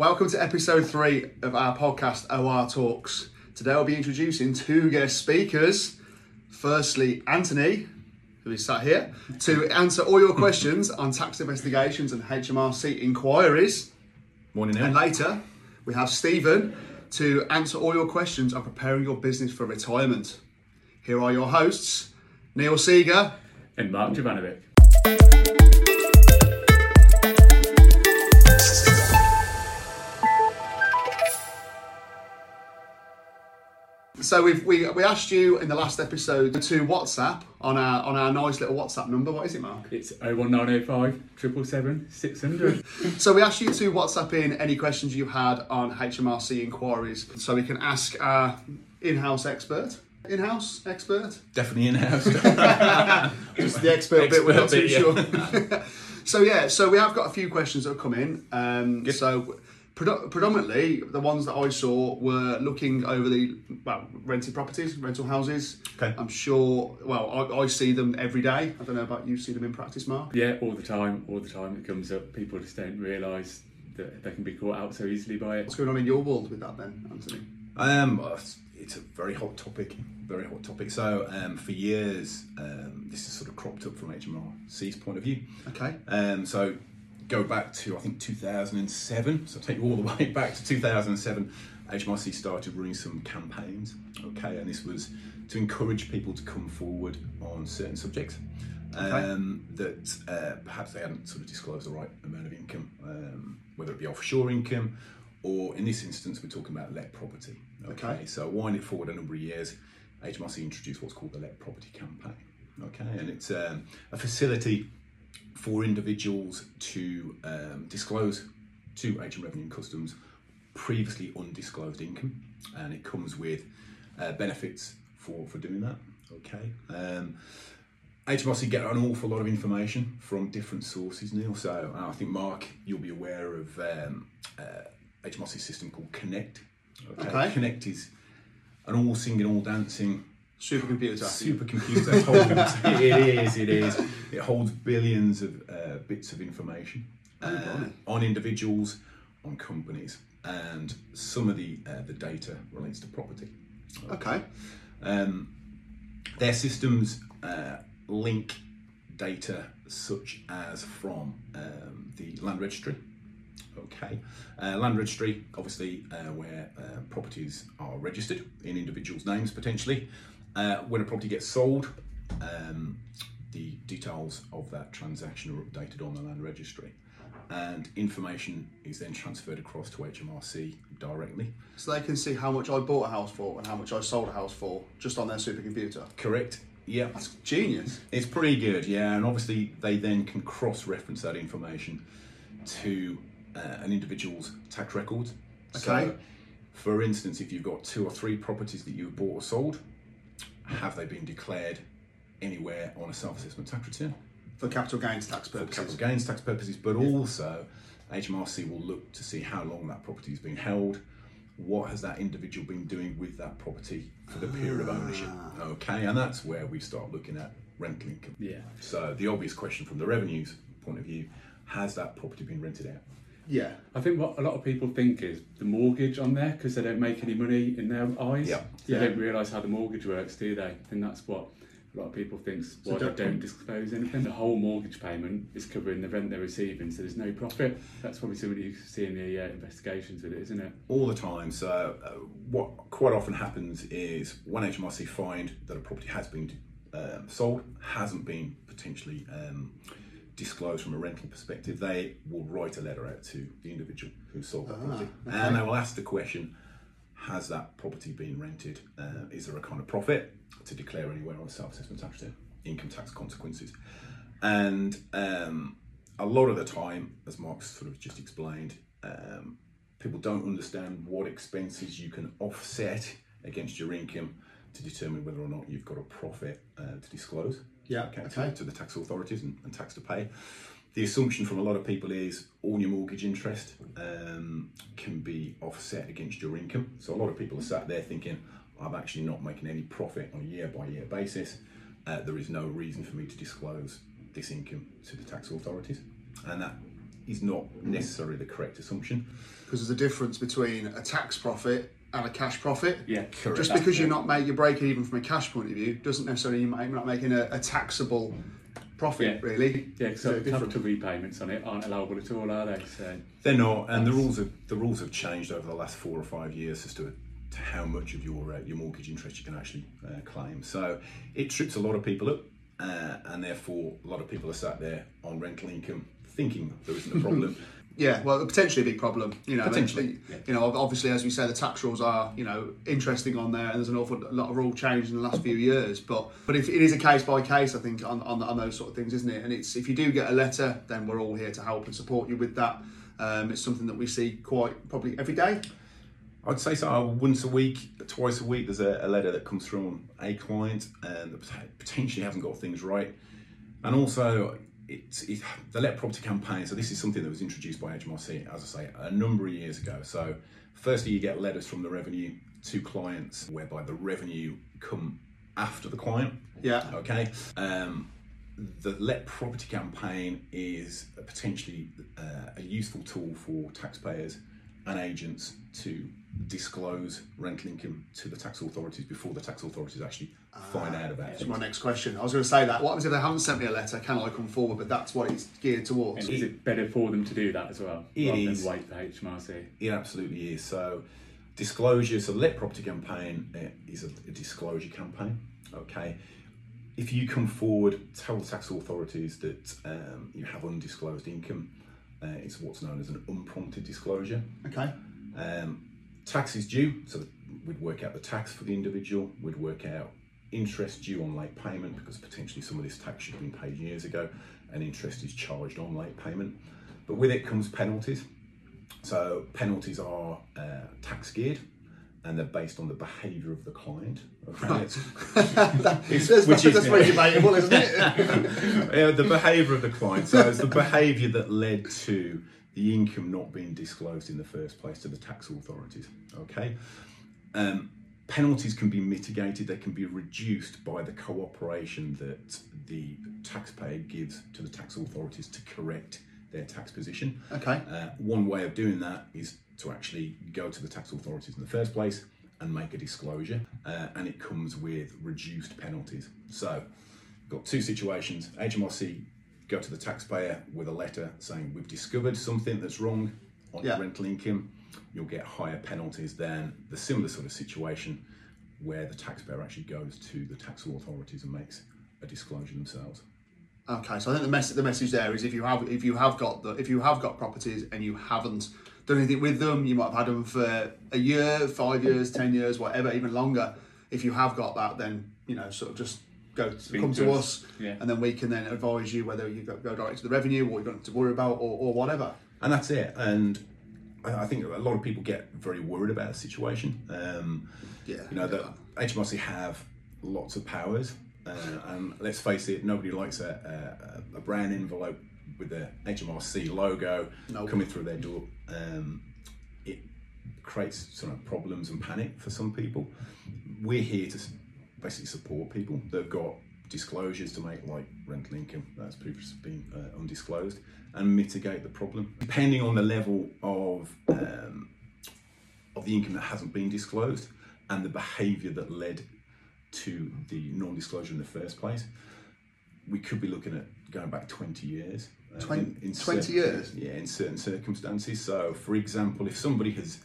Welcome to episode three of our podcast, OR Talks. Today I'll be introducing two guest speakers. Firstly, Anthony, who is sat here, to answer all your questions on tax investigations and HMRC inquiries. Morning, And later, we have Stephen to answer all your questions on preparing your business for retirement. Here are your hosts, Neil Seeger. and Marc Jovanovic. So we've, we we asked you in the last episode to WhatsApp on our on our nice little WhatsApp number. What is it, Marc? It's 01905 777 600. So we asked you to WhatsApp in any questions you had on HMRC inquiries, so we can ask our in-house expert. In-house expert. Definitely in house. Just the expert, bit. We're not too bit, sure. so yeah, so we have got a few questions that have come in. Um, so predo- predominantly, the ones that I saw were looking over the well rented properties, rental houses. Okay. I'm sure. Well, I, I see them every day. I don't know about you. See them in practice, Marc? yeah, all the time, all the time it comes up. People just don't realise that they can be caught out so easily by it. What's going on in your world with that then, Anthony? um, it's a very hot topic. Very hot topic. So, um, for years, um, this has sort of cropped up from HMRC's point of view. Okay. Um, so, go back to I think 2007. So, take you all the way back to 2007. HMRC started running some campaigns. Okay, and this was to encourage people to come forward on certain subjects. Um, that uh, perhaps they hadn't sort of disclosed the right amount of income, um, whether it be offshore income, or in this instance, we're talking about let property. Okay, Okay. so it forward a number of years, HMRC introduced what's called the let property campaign. Okay, and it's um, a facility for individuals to um, disclose to HM Revenue and Customs previously undisclosed income, and it comes with uh, benefits for, for doing that. Okay. Um, HMRC get an awful lot of information from different sources, Neil. So I think Marc, you'll be aware of um, uh, HMRC system called Connect. Okay. Connect is an all singing, all dancing Supercomputer. supercomputer holds it is it is it holds billions of uh, bits of information uh, on individuals on companies and some of the uh, the data relates to property Okay. um, their systems uh, link data such as from um, the land registry. Okay, uh, land registry, obviously, uh, where uh, properties are registered in individuals' names potentially. Uh, when a property gets sold, um, the details of that transaction are updated on the land registry, and information is then transferred across to HMRC directly. So they can see how much I bought a house for and how much I sold a house for just on their supercomputer. Correct. Yeah. That's genius. It's pretty good, yeah, and obviously they then can cross-reference that information to uh, an individual's tax records. Okay. So, for instance, if you've got two or three properties that you've bought or sold, have they been declared anywhere on a self-assessment tax return For capital gains tax for purposes. capital gains tax purposes? But also, HMRC will look to see how long that property has been held. What has that individual been doing with that property for the period of ah. ownership? Okay, and that's where we start looking at rental income. Yeah. So the obvious question from the revenues point of view, has that property been rented out? Yeah. I think what a lot of people think is the mortgage on there because they don't make any money in their eyes. Yeah. They Yeah. don't realise how the mortgage works, do they? And that's what a lot of people think is why don't- they don't disclose anything. The whole mortgage payment is covering the rent they're receiving, so there's no profit. That's probably something you see in the uh, investigations with it, isn't it? All the time. So uh, what quite often happens is when HMRC find that a property has been um, sold, hasn't been potentially um, disclosed from a rental perspective, they will write a letter out to the individual who sold the property, okay. and they will ask the question: Has that property been rented? Uh, is there a kind of profit to declare anywhere on a self-assessment tax return? Income tax consequences, and um, a lot of the time, as Marc sort of just explained, um, people don't understand what expenses you can offset against your income to determine whether or not you've got a profit uh, to disclose Yeah. okay, Okay. To, the tax authorities and, and tax to pay. The assumption from a lot of people is all your mortgage interest um, can be offset against your income. So a lot of people are sat there thinking, I'm actually not making any profit on a year by year basis. Uh, there is no reason for me to disclose this income to the tax authorities. And that is not necessarily the correct assumption. Because there's a difference between a tax profit and a cash profit. Yeah, Correct. Just because you're not making you're breaking even from a cash point of view doesn't necessarily mean you're not making a, a taxable profit, Yeah. really. Yeah, So different. capital repayments on it aren't allowable at all, are they? So They're not, and the rules have the rules have changed over the last four or five years as to, to how much of your uh, your mortgage interest you can actually uh, claim. So it trips a lot of people up, uh, and therefore a lot of people are sat there on rental income thinking there isn't a problem. Yeah, well, potentially a big problem. You know, Potentially, they- You know, obviously, as we say, the tax rules are you know interesting on there, and there's an awful lot of rule change in the last few years. But but if it is a case by case, I think on, on on those sort of things, isn't it? And it's if you do get a letter, then we're all here to help and support you with that. Um, it's something that we see quite probably every day. I'd say so. Once a week, twice a week, there's a, a letter that comes from a client and potentially hasn't got things right. And also, it's it, the Let Property campaign. So this is something that was introduced by HMRC, as I say, a number of years ago. So firstly, you get letters from the revenue to clients, whereby the revenue come after the client. Yeah. Okay. Um, the Let Property campaign is a potentially uh, a useful tool for taxpayers and agents to disclose rental income to the tax authorities before the tax authorities actually find out about it. my next question. I was going to say that. What happens if they haven't sent me a letter? Can I come forward? But that's what it's geared towards. and is it better for them to do that as well, It rather is. than wait for HMRC? It absolutely is. So, disclosure. So, Let Property campaign uh, is a, a disclosure campaign. Okay. If you come forward, tell the tax authorities that um, you have undisclosed income. Uh, it's what's known as an unprompted disclosure. Okay. Um, tax is due, so we'd work out the tax for the individual. We'd work out interest due on late payment because potentially some of this tax should have been paid years ago, and interest is charged on late payment. But with it comes penalties. So penalties are uh, tax geared, and they're based on the behaviour of the client. It's- That's, which is- that's very debatable, isn't it? yeah, the behaviour of the client. So it's the behaviour that led to the income not being disclosed in the first place to the tax authorities. Okay. Um, penalties can be mitigated, they can be reduced by the cooperation that the taxpayer gives to the tax authorities to correct their tax position. okay. Uh, one way of doing that is to actually go to the tax authorities in the first place and make a disclosure, uh, and it comes with reduced penalties. So, got two situations. HMRC go to the taxpayer with a letter saying we've discovered something that's wrong on Yeah. your rental income. You'll get higher penalties than the similar sort of situation where the taxpayer actually goes to the tax authorities and makes a disclosure themselves. Okay, so I think the message the message there is if you have if you have got the if you have got properties and you haven't done anything with them, you might have had them for a year, five years, ten years, whatever, even longer. If you have got that, then you know sort of just go to, come to to us, us, yeah. and then we can then advise you whether you go, go direct to the revenue, what you don't have got to worry about, or, or whatever. and that's it. And I think a lot of people get very worried about the situation. Um, Yeah, you know that HMRC have lots of powers, uh, and let's face it, nobody likes a, a, a brown envelope with the HMRC logo No. coming through their door. Um, it creates sort of problems and panic for some people. We're here to basically support people that've got disclosures to make, like rental income that's previously been uh, undisclosed, and mitigate the problem. Depending on the level of um, of the income that hasn't been disclosed and the behaviour that led to the non-disclosure in the first place, we could be looking at going back 20 years. uh, Twen- 20 certain- years? Yeah, in certain circumstances. So, for example, if somebody has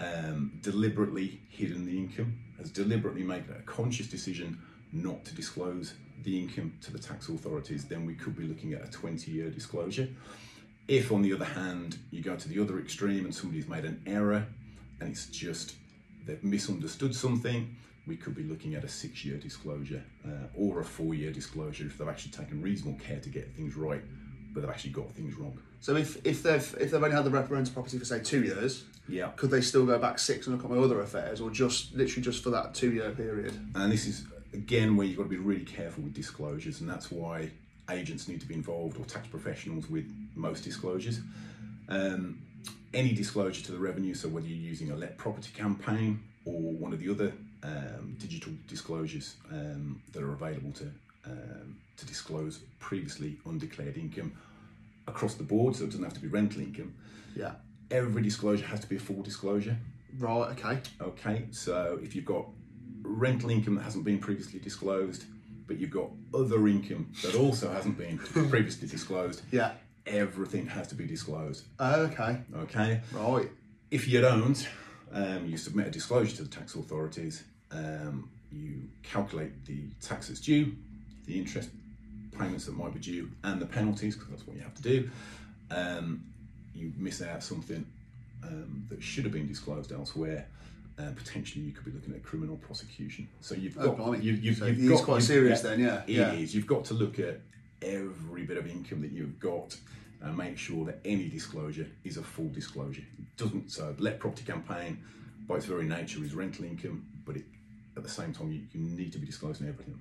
um, deliberately hidden the income, has deliberately made a conscious decision not to disclose the income to the tax authorities, then we could be looking at a 20 year disclosure. If, on the other hand, you go to the other extreme and somebody's made an error and it's just they've misunderstood something, we could be looking at a six year disclosure uh, or a four year disclosure if they've actually taken reasonable care to get things right, but they've actually got things wrong. So if, if they've if they've only had the rental property for say two years, Yeah. could they still go back six and look at my other affairs, or just literally just for that two year period? And this is again where you've got to be really careful with disclosures, and that's why agents need to be involved or tax professionals with most disclosures. Um, any disclosure to the revenue, so whether you're using a let property campaign or one of the other um, digital disclosures um, that are available to um, to disclose previously undeclared income, across the board, so it doesn't have to be rental income. Yeah. Every disclosure has to be a full disclosure. Right. Okay. Okay, so if you've got rental income that hasn't been previously disclosed, but you've got other income that also hasn't been previously disclosed, Yeah. everything has to be disclosed. Okay. Okay, Right. if you don't, um, you submit a disclosure to the tax authorities. Um, you calculate the tax that's due, the interest payments that might be due, and the penalties because that's what you have to do. Um, you miss out something um, that should have been disclosed elsewhere. Uh, potentially, you could be looking at criminal prosecution. So you've Oh, got blimey. you, you've, So you've got quite serious then, yeah, It yeah. is. You've got to look at every bit of income that you've got and make sure that any disclosure is a full disclosure. It doesn't so let property campaign by its very nature is rental income, but it, at the same time you, you need to be disclosing everything.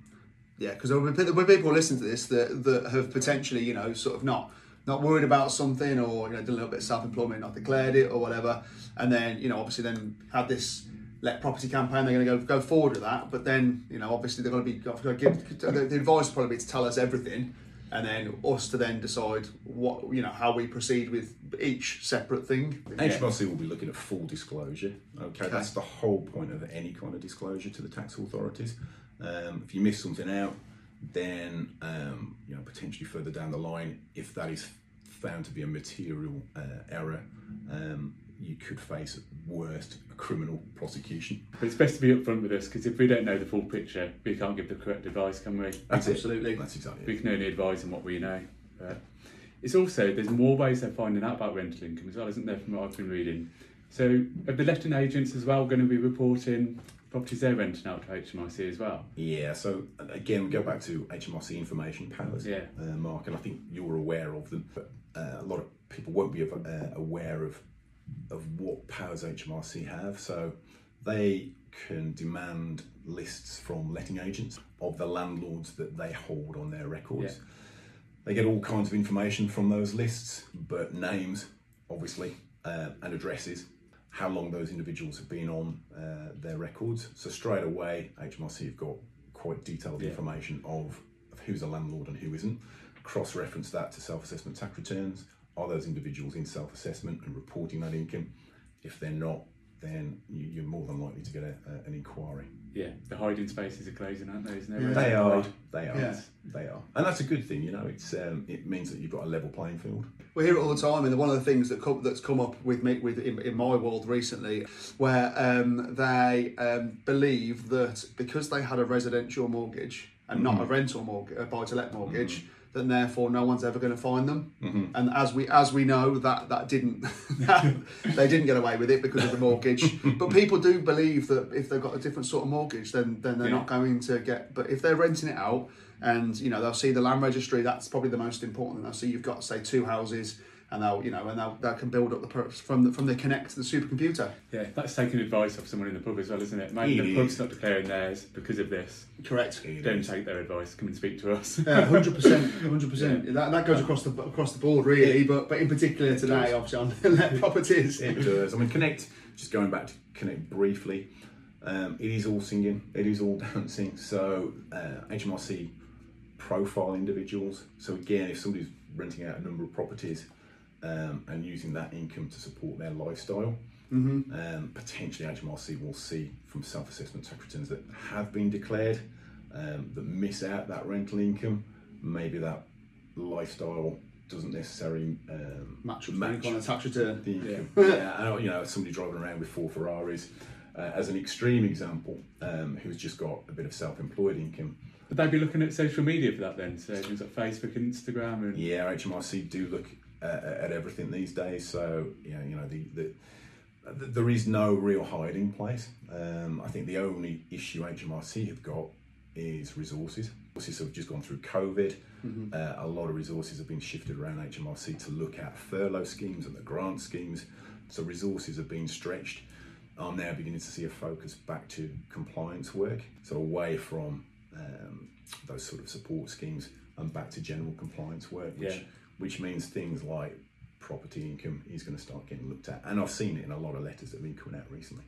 Yeah, because there will be there will be people listen to this that, that have potentially, you know, sort of not not worried about something or you know done a little bit of self employment, not declared it or whatever, and then you know obviously then had this let property campaign. They're going to go go forward with that, but then you know obviously they're going to be got to give the, the advice probably be to tell us everything, and then us to then decide what you know how we proceed with each separate thing. HMRC will be looking at full disclosure. Okay, that's the whole point of any kind of disclosure to the tax authorities. Um, if you miss something out, then um, you know potentially further down the line, if that is found to be a material uh, error, um, you could face at worst a criminal prosecution. But it's best to be upfront with us because if we don't know the full picture, we can't give the correct advice, can we? That's it. Absolutely. That's exactly We it. can only advise on what we know. But it's also there's more ways they're finding out about rental income as well, isn't there? From what I've been reading. So are the letting agents as well going to be reporting properties they're renting out to HMRC as well? Yeah, so again, we go back to HMRC information powers, Yeah. uh, Marc, and I think you're aware of them, but uh, a lot of people won't be uh, aware of of what powers HMRC have. So they can demand lists from letting agents of the landlords that they hold on their records. Yeah. They get all kinds of information from those lists, but names, obviously, uh, and addresses, how long those individuals have been on uh, their records. So straight away, HMRC have got quite detailed Yeah. information of, of who's a landlord and who isn't. Cross-reference that to self-assessment tax returns. Are those individuals in self-assessment and reporting that income? If they're not, then you, you're more than likely to get a, a, an inquiry. Yeah, the hiding spaces are closing, aren't they? Isn't there? Yeah. They are, they are, Yeah. they are, and that's a good thing. You know, it's um, it means that you've got a level playing field. We hear it all the time, and one of the things that come, that's come up with me with in, in my world recently, where um, they um, believe that because they had a residential mortgage and not a rental mortgage, a buy-to-let mortgage, then therefore no one's ever going to find them. Mm-hmm. And as we as we know, that that didn't they didn't get away with it because of the mortgage. but people do believe that if they've got a different sort of mortgage, then then they're Yeah. not going to get. But if they're renting it out, and you know they'll see the land registry, that's probably the most important. They'll see you've got say two houses, and they'll you know and they'll they can build up the per- from the, from the connect to the supercomputer. Yeah, that's taking advice off someone in the pub as well, isn't it? Maybe It the pub's is. not declaring theirs because of this. Correct. Don't take their advice. Come and speak to us. Yeah, Hundred percent, hundred percent. That that goes across the across the board really, but but in particular today, obviously on let properties. It does. I mean, Connect. Just going back to Connect briefly, um, it is all singing. It is all dancing. So uh, HMRC profile individuals. So again, if somebody's renting out a number of properties um, and using that income to support their lifestyle, um, potentially HMRC will see from self-assessment tax returns that have been declared um, that miss out that rental income. Maybe that lifestyle doesn't necessarily um, Match up match. on a tax return. the income. Yeah, I you know, somebody driving around with four Ferraris, uh, as an extreme example, um, who's just got a bit of self-employed income. But they'd be looking at social media for that then? So things like Facebook and Instagram and Yeah, HMRC do look uh, at everything these days. So you know, you know, the, the th- there is no real hiding place. Um, I think the only issue HMRC have got is resources. Resources have just gone through COVID. Uh, a lot of resources have been shifted around HMRC to look at furlough schemes and the grant schemes. So resources have been stretched. I'm now beginning to see a focus back to compliance work. So away from um, those sort of support schemes and back to general compliance work, which Yeah. Which means things like property income is going to start getting looked at. And I've seen it in a lot of letters that have been coming out recently.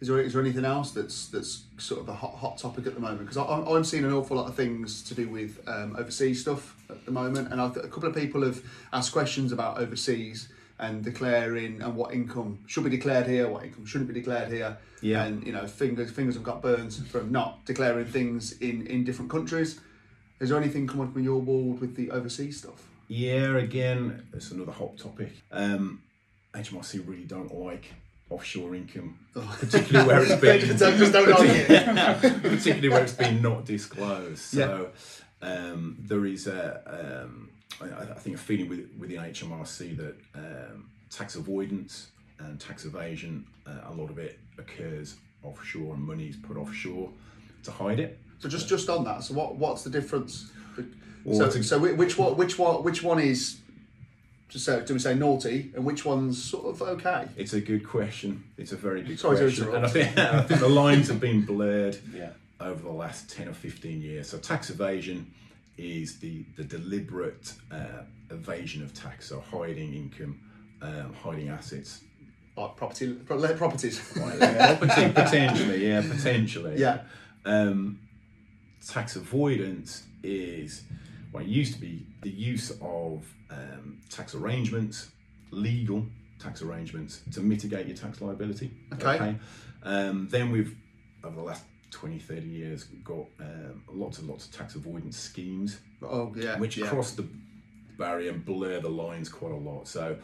Is there, is there anything else that's that's sort of a hot hot topic at the moment? Because I'm, I'm seeing an awful lot of things to do with um, overseas stuff at the moment, and I've, a couple of people have asked questions about overseas and declaring and what income should be declared here, what income shouldn't be declared here. Yeah. And you know, fingers fingers have got burns from not declaring things in in different countries. Is there anything come up on your board with the overseas stuff? Yeah, again, it's another hot topic. Um, HMRC really don't like offshore income, particularly where it's been particularly where it's been not disclosed. So um, there is a, um, I, I think, a feeling with, within HMRC that um, tax avoidance and tax evasion, uh, a lot of it occurs offshore, and money is put offshore to hide it. So just just on that, so what what's the difference? So which one which one which one is just so do we say naughty and which one's sort of okay? It's a good question. It's a very good Sorry to question, and I think, I think the lines have been blurred Yeah. over the last ten or fifteen years. So tax evasion is the the deliberate uh, evasion of tax, so hiding income, um, hiding assets. Like property pro- properties. Yeah, poten- potentially, yeah, potentially. Yeah. Um, tax avoidance is well, it used to be the use of um, tax arrangements, legal tax arrangements to mitigate your tax liability. Okay. Um, then we've over the last 20, 30 years got um, lots and lots of tax avoidance schemes oh yeah. which yeah. cross the barrier and blur the lines quite a lot. So,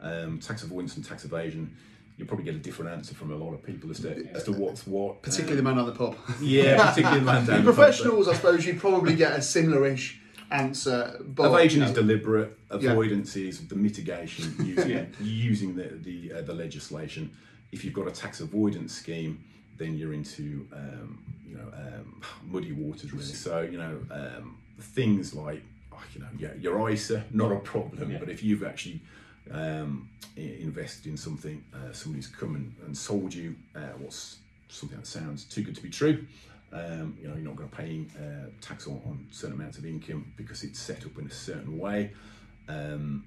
um, tax avoidance and tax evasion, you'll probably get a different answer from a lot of people as to as to what's what. particularly the man on the pub. Um, yeah, particularly the man down The the pub, professionals, I suppose, you'd probably get a similar-ish answer. but Evasion you is deliberate. Avoidance is the mitigation using Yeah. using the the, uh, the legislation. If you've got a tax avoidance scheme, then you're into um, you know um, muddy waters really. So you know um, things like oh, you know yeah, your ISA not a problem, Yeah. but if you've actually um, invested in something, uh, somebody's come and, and sold you uh, what's something that sounds too good to be true. Um, you know, you're not going to pay uh, tax on, on certain amounts of income because it's set up in a certain way. Um,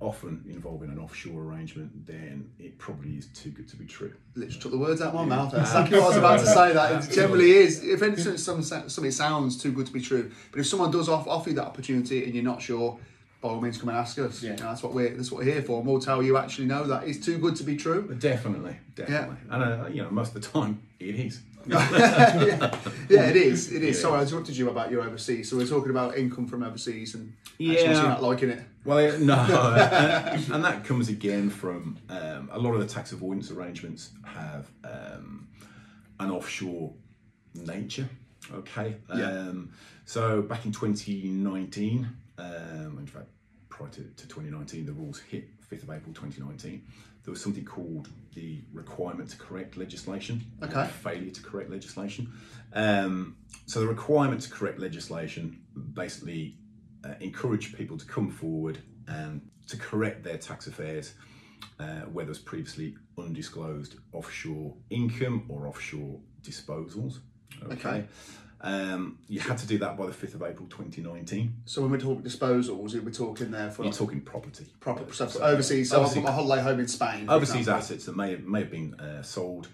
often involving an offshore arrangement, then it probably is too good to be true. literally took the words out of my mouth. That's exactly what I was about to say. That it generally is. If anything, something sounds too good to be true, but if someone does off, offer you that opportunity and you're not sure, by all means, come and ask us. Yeah. You know, that's what we're that's what we're here for, and we'll tell you actually know that it's too good to be true. Definitely, definitely, and uh, you know, most of the time it is. Yeah, yeah, it is. It is. Yeah. Sorry, I interrupted you about your overseas. So we're talking about income from overseas, and Yeah. actually not liking it. Well, yeah, no, and, and that comes again from um, a lot of the tax avoidance arrangements have um, an offshore nature. Okay, Yeah. um, so back in 2019, um, in fact, prior to, to 2019, the rules hit 5th of April 2019. There was something called the requirement to correct legislation, Okay. failure to correct legislation. Um, so the requirement to correct legislation basically uh, encourage people to come forward and to correct their tax affairs, uh, whether it's previously undisclosed offshore income or offshore disposals. Okay. Um, you had to do that by the 5th of April 2019. So when we talk disposals, we're talking there for You're like talking property. proper stuff. overseas. So I've Overseas- got my holiday home in Spain. for Overseas example. assets that may have, may have been uh, sold,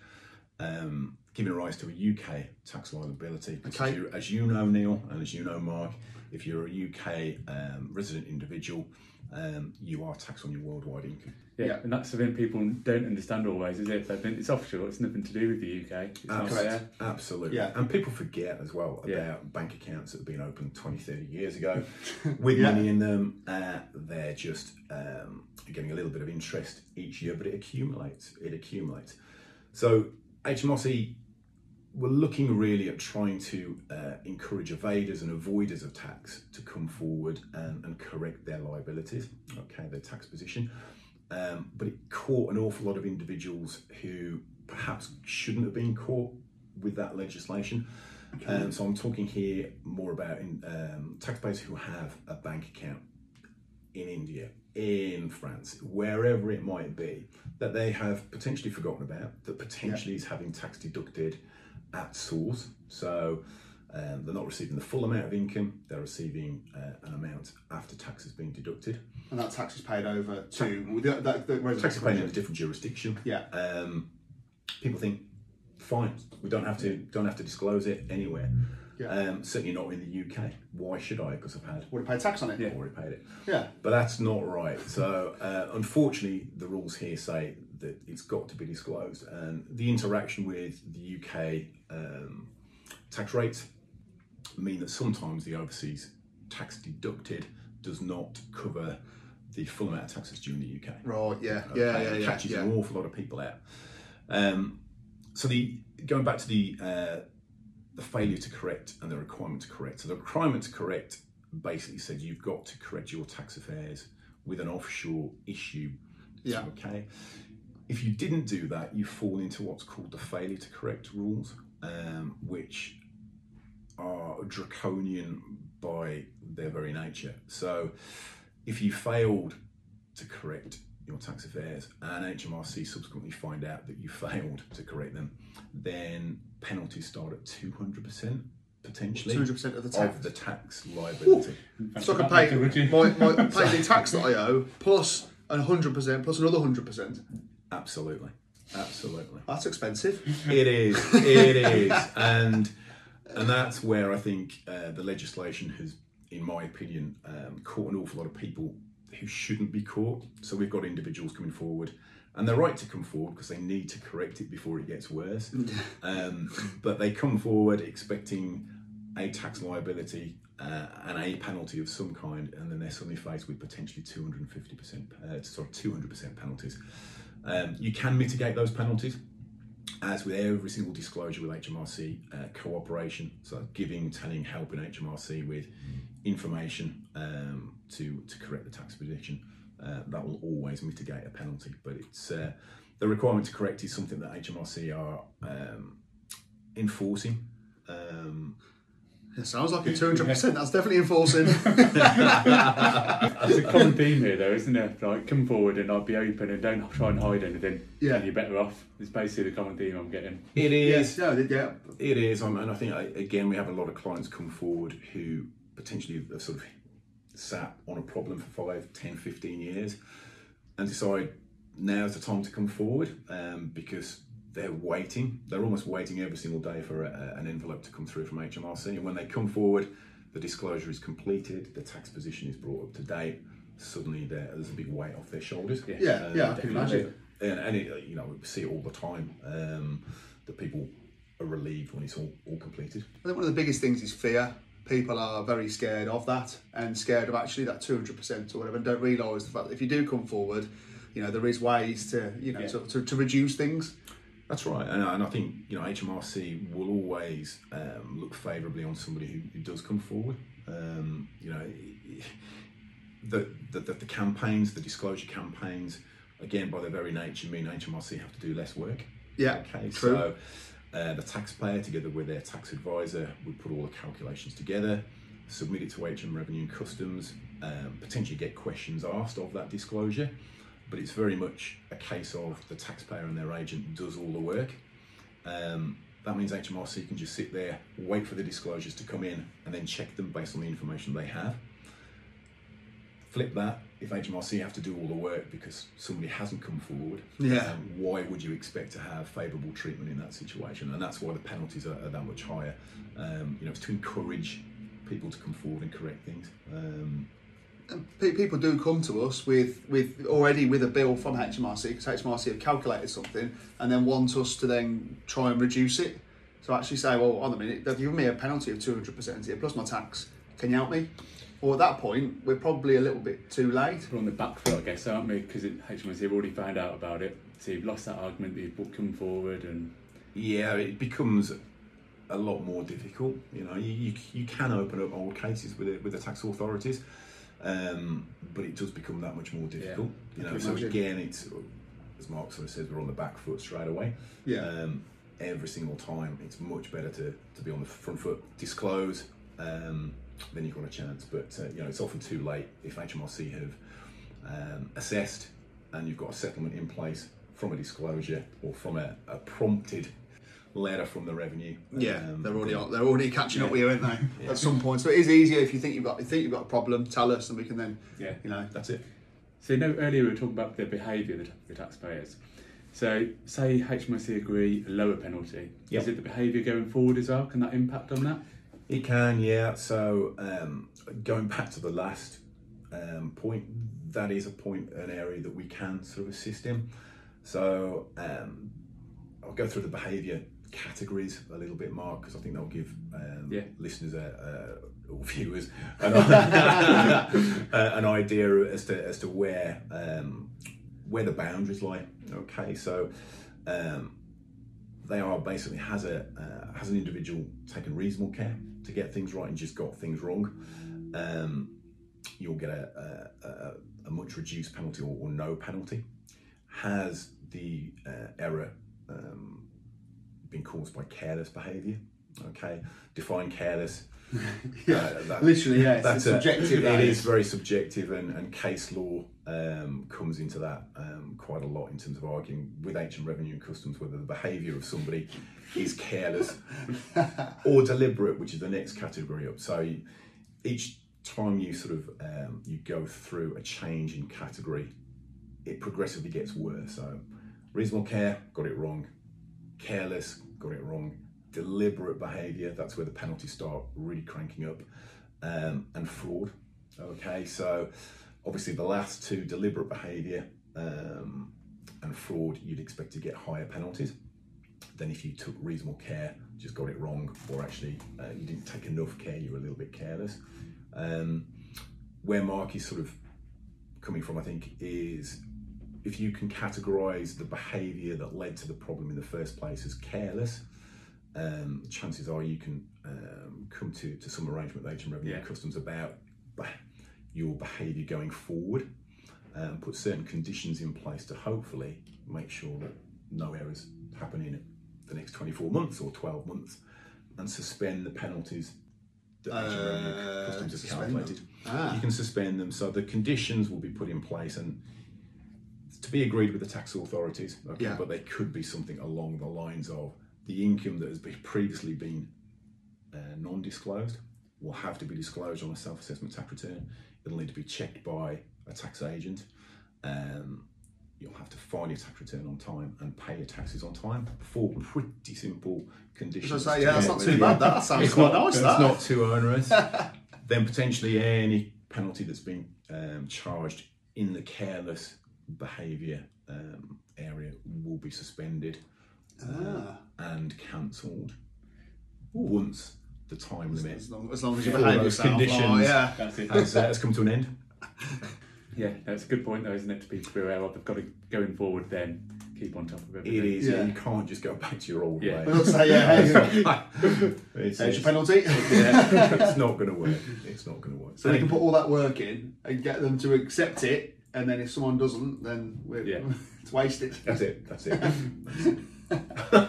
um, giving rise to a UK tax liability. Because Okay. As, you, as you know, Neil, and as you know, Marc, if you're a UK um, resident individual, um, you are taxed on your worldwide income. Yeah, Yeah. and that's something people don't understand always, is it? They think it's offshore, it's nothing to do with the UK. It's not there. Absolutely. Yeah. And people forget as well about Yeah. bank accounts that have been opened 20, 30 years ago with Yeah. money in them. Uh, they're just um, getting a little bit of interest each year, but it accumulates. It accumulates. So HMRC we're looking really at trying to uh, encourage evaders and avoiders of tax to come forward and, and correct their liabilities, okay, their tax position. Um, but it caught an awful lot of individuals who perhaps shouldn't have been caught with that legislation. Um, so I'm talking here more about in, um, taxpayers who have a bank account in India, in France, wherever it might be, that they have potentially forgotten about, that potentially is having tax deducted at source. So um, they're not receiving the full amount of income, they're receiving uh, an amount after tax has been deducted. And that tax is paid over to the, that, the Tax is paid in a different jurisdiction. Yeah. Um, people think fine. We don't have to don't have to disclose it anywhere. Yeah. Um, certainly not in the UK. Why should I? Because I've had Would have paid tax on it. I've already paid it. Yeah. But that's not right. So, uh, unfortunately, the rules here say that it's got to be disclosed. And the interaction with the UK um, tax rates mean that sometimes the overseas tax deducted does not cover the full amount of taxes due in the UK. Right. Yeah. Okay, Yeah. Yeah. it Yeah. catches yeah. an awful lot of people out. Um, so the going back to the uh, the failure to correct and the requirement to correct. So the requirement to correct basically said you've got to correct your tax affairs with an offshore issue. Yeah. Okay. If you didn't do that, you fall into what's called the failure to correct rules, um, which are draconian by their very nature. So if you failed to correct your tax affairs and HMRC subsequently find out that you failed to correct them, then penalties start at 200% potentially 200% of the tax. of the tax liability. So I can pay would my, my pay the tax that I owe plus an hundred percent plus another hundred percent. Absolutely. Absolutely. That's expensive. It is. It is. And and that's where I think uh, the legislation has, in my opinion, um, caught an awful lot of people who shouldn't be caught. So we've got individuals coming forward, and they're right to come forward because they need to correct it before it gets worse. Um, but they come forward expecting a tax liability uh, and a penalty of some kind, and then they're suddenly faced with potentially 250%, uh, sorry, 200% penalties. Um, you can mitigate those penalties as with every single disclosure with HMRC, uh, cooperation, so giving, telling, helping HMRC with information um, to, to correct the tax position, uh, that will always mitigate a penalty. But it's uh, the requirement to correct is something that HMRC are um, enforcing. Um, It sounds like a two hundred percent. That's definitely enforcing. There's a common theme here, though, isn't it? Like, come forward and I'll be open and don't try and hide anything. Yeah. And you're better off. It's basically the common theme I'm getting. it is. yes. Yeah. Yeah. It is, um, and I think again we have a lot of clients come forward who potentially have sort of sat on a problem for 5, 10, 15 years and decide now's the time to come forward um, because they're waiting. They're almost waiting every single day for a, an envelope to come through from HMRC, and when they come forward, the disclosure is completed, the tax position is brought up to date. Suddenly, there's a big weight off their shoulders. Yeah. Yeah. Uh, yeah. I can imagine. And, and it, you know, we see it all the time um, that people are relieved when it's all, all completed. I think one of the biggest things is fear. People are very scared of that and scared of actually that 200% or whatever and don't realise the fact that if you do come forward, you know, there is ways to, you know, Yeah. to, to, to reduce things. That's right, and, and I think you know HMRC will always um, look favourably on somebody who, who does come forward. Um, you know, the, the the the campaigns, the disclosure campaigns, again by their very nature, mean HMRC have to do less work. Yeah, Okay, true. so uh, the taxpayer, together with their tax advisor, would put all the calculations together, submit it to HM Revenue and Customs, um, potentially get questions asked of that disclosure. But it's very much a case of the taxpayer and their agent does all the work. Um, that means HMRC can just sit there, wait for the disclosures to come in, and then check them based on the information they have. Flip that, if HMRC have to do all the work because somebody hasn't come forward, Yeah. um, why would you expect to have favourable treatment in that situation? And that's why the penalties are, are that much higher. Um, you know, it's to encourage people to come forward and correct things. Um, People do come to us with, with already with a bill from HMRC because HMRC have calculated something and then want us to then try and reduce it. So actually say, well, on a minute, they've given me a penalty of 200% here plus my tax. Can you help me? Or at that point, we're probably a little bit too late. We're on the back foot, I guess, aren't we? Because HMRC have already found out about it. So you've lost that argument that you've come forward and yeah, it becomes a lot more difficult. You know, you, you, you can open up old cases with it, with the tax authorities, um, but it does become that much more difficult. I you know, so again, it's as Marc sort of says, we're on the back foot straight away. Yeah. Um, every single time, it's much better to, to be on the front foot, disclose, um, then you've got a chance. But uh, you know, it's often too late if HMRC have um, assessed and you've got a settlement in place from a disclosure or from a, a prompted letter from the revenue. Yeah, um, they're already they're already catching up with you, aren't they? Yeah. At some point, so it is easier if you think you've got you think you've got a problem. Tell us, and we can then, yeah. you know, That's it. So you know, earlier we were talking about the behaviour of the, the taxpayers. So, say HMRC agree a lower penalty. Yep. Is it the behaviour going forward as well? Can that impact on that? It can, yeah. So um, going back to the last um, point, that is a point, an area that we can sort of assist in. So um, I'll go through the behaviour categories a little bit, Marc, because I think that'll give um, Yeah. listeners a, a, or viewers an, uh, an idea as to as to where um, where the boundaries lie. Okay, so. Um, they are basically has a uh, has an individual taken reasonable care to get things right and just got things wrong, um, you'll get a, a, a, a much reduced penalty or, or no penalty. Has the uh, error um, been caused by careless behaviour? Okay, define careless. Yeah, Uh, that- literally, yeah. It's, that's a- subjective. that It is very subjective, and, and case law um, comes into that um, quite a lot in terms of arguing with ancient revenue and customs whether the behaviour of somebody is careless or deliberate, which is the next category up. So each time you sort of um, you go through a change in category, it progressively gets worse. So reasonable care, got it wrong. Careless, got it wrong. Deliberate behaviour, that's where the penalties start really cranking up. Um, and fraud. Okay, so obviously the last two, deliberate behaviour um, and fraud, you'd expect to get higher penalties than if you took reasonable care, just got it wrong, or actually uh, you didn't take enough care, you were a little bit careless. Um, where Marc is sort of coming from, I think, is if you can categorise the behaviour that led to the problem in the first place as careless, um, chances are you can um, come to, to some arrangement with HM Revenue and Yeah. Customs about your behaviour going forward, um, put certain conditions in place to hopefully make sure that no errors happen in the next 24 months or 12 months and suspend the penalties that HM Revenue and Uh, Customs have calculated. Ah. You can suspend them, so the conditions will be put in place and to be agreed with the tax authorities. Okay, Yeah. but they could be something along the lines of the income that has been previously been uh, non-disclosed will have to be disclosed on a self-assessment tax return. It'll need to be checked by a tax agent. Um, you'll have to file your tax return on time and pay your taxes on time. Four pretty simple conditions. Say, yeah, that's not too bad. That sounds quite not, nice. It's That. not too onerous. then potentially any penalty that's been um, charged in the careless behaviour um, area will be suspended Ah. and cancelled once the time limit As long, as long as you For behave those yourself. conditions. Oh, yeah. That's has, uh, has come to an end. Yeah, that's a good point, though, isn't it? To be to be aware of. They've got to going forward, then keep on top of It everything. is. Yeah. You can't just go back to your old Yeah. way. We'll say, yeah, hey, it's, there's your it's, penalty. it's not going to work. It's not going to work. So you can put all that work in and get them to accept it, and then if someone doesn't, then we're, Yeah. it's wasted. That's it. That's it.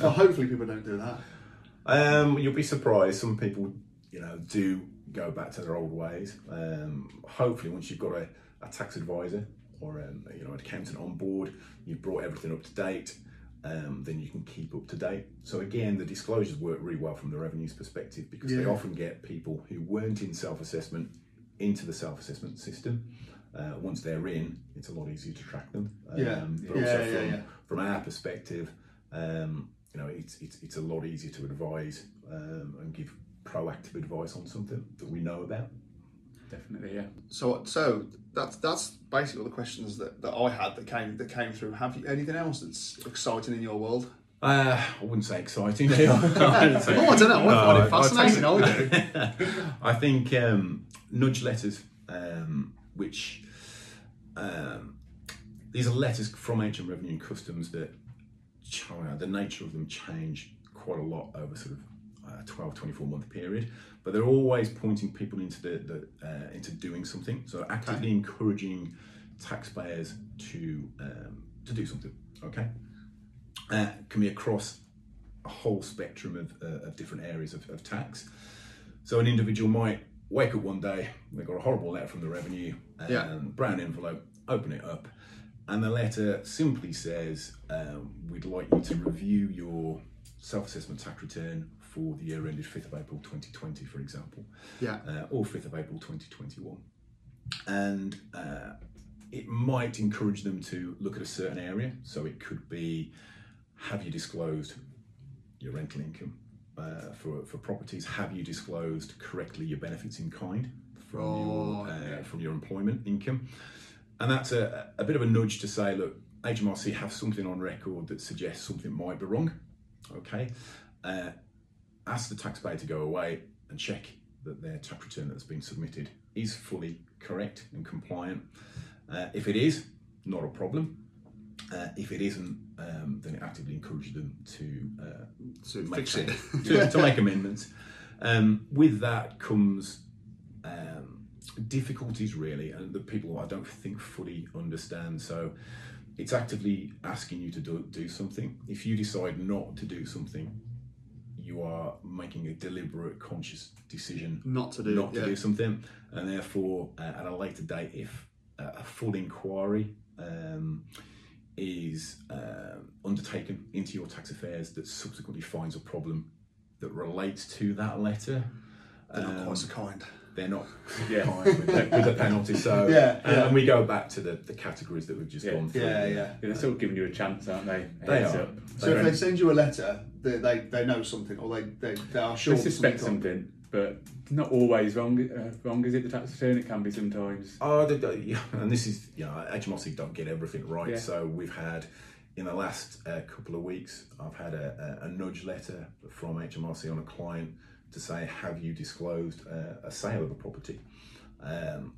Well, hopefully people don't do that. Um, you'll be surprised. Some people, you know, do go back to their old ways. Um, hopefully, once you've got a, a tax advisor or um, you know an accountant on board, you've brought everything up to date. Um, then you can keep up to date. So again, the disclosures work really well from the revenues perspective because they often get people who weren't in self-assessment into the self-assessment system. Uh, once they're in, it's a lot easier to track them. Yeah. Um, but Yeah, also yeah, from, yeah. from our perspective, um, you know, it's, it's, it's a lot easier to advise um, and give proactive advice on something that we know about. Definitely, yeah. So, so that's that's basically all the questions that, that I had that came that came through. Have you anything else that's exciting in your world? Uh, I wouldn't say exciting. Oh, I don't know. I find it fascinating. I do. I think um, nudge letters, um, which um, these are letters from HM Revenue and Customs that ch- uh, the nature of them change quite a lot over sort of uh, 12, 24 month period, but they're always pointing people into the, the uh, into doing something. So actively encouraging taxpayers to um, to do something. Okay, uh, can be across a whole spectrum of, uh, of different areas of, of tax. So an individual might wake up one day, they got a horrible letter from the revenue, um, Yeah. brown envelope, open it up, and the letter simply says, um, "We'd like you to review your self-assessment tax return for the year ended 5th of April 2020, for example, Yeah. uh, or 5th of April 2021." And uh, it might encourage them to look at a certain area. So it could be have you disclosed your rental income uh, for, for properties? Have you disclosed correctly your benefits in kind from, your, Right, uh, from your employment income? And that's a, a bit of a nudge to say, look, HMRC have something on record that suggests something might be wrong. Okay. Uh, ask the taxpayer to go away and check that their tax return that's been submitted is fully correct and compliant. Uh, if it is, not a problem. Uh, if it isn't, um, then it actively encourages them to uh, To make fix it. to, to make amendments. Um, with that comes um, difficulties, really, and that people I don't think fully understand. So it's actively asking you to do, do something. If you decide not to do something, you are making a deliberate, conscious decision Not to do not to yeah. do something, and therefore, uh, at a later date, if uh, a full inquiry um, is uh, undertaken into your tax affairs that subsequently finds a problem that relates to that letter, They're not um, quite so kind. they're not Yeah. kind with, the, with the penalty. So, Yeah, yeah. and we go back to the, the categories that we've just Yeah. gone through. Yeah, yeah. Yeah, they're sort of giving you a chance, aren't they? They are. up. So if They- they send you a letter, they, they, they know something, or they, they, they are sure They suspect something. But not always wrong. Uh, wrong is it? The tax return it can be sometimes. Oh, they, they, yeah, and this is, you know, HMRC don't get everything right. Yeah. So we've had, in the last uh, couple of weeks, I've had a, a, a nudge letter from HMRC on a client to say, have you disclosed uh, a sale of a property? Um,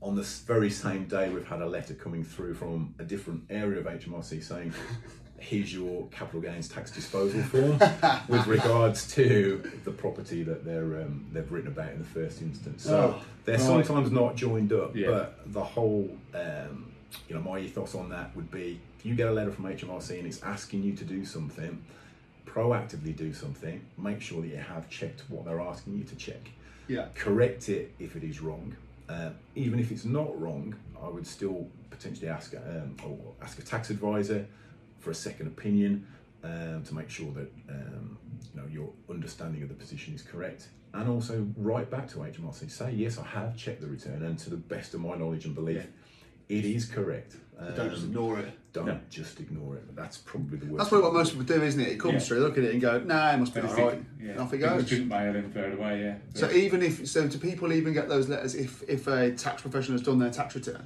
on the very same day, we've had a letter coming through from a different area of HMRC saying, here's your capital gains tax disposal form with regards to the property that they're um, they've written about in the first instance. So Oh, they're right. sometimes not joined up, Yeah. but the whole um, you know my ethos on that would be if you get a letter from HMRC and it's asking you to do something, proactively do something. Make sure that you have checked what they're asking you to check Yeah. correct it if it is wrong. Uh, even if it's not wrong, I would still potentially ask um, or ask a tax advisor for a second opinion um, to make sure that um, you know your understanding of the position is correct, and also write back to HMRC say yes, I have checked the return, and to the best of my knowledge and belief, it is correct. Don't just Um, ignore it. don't No. just ignore it. That's probably the worst. That's probably what most people do, isn't it? It comes Yeah. through, look at it and go, nah, it must be They all right. think- yeah, Off it goes. it's junk mail and throw it away. Yeah. So even if, so do people even get those letters if, if a tax professional has done their tax return?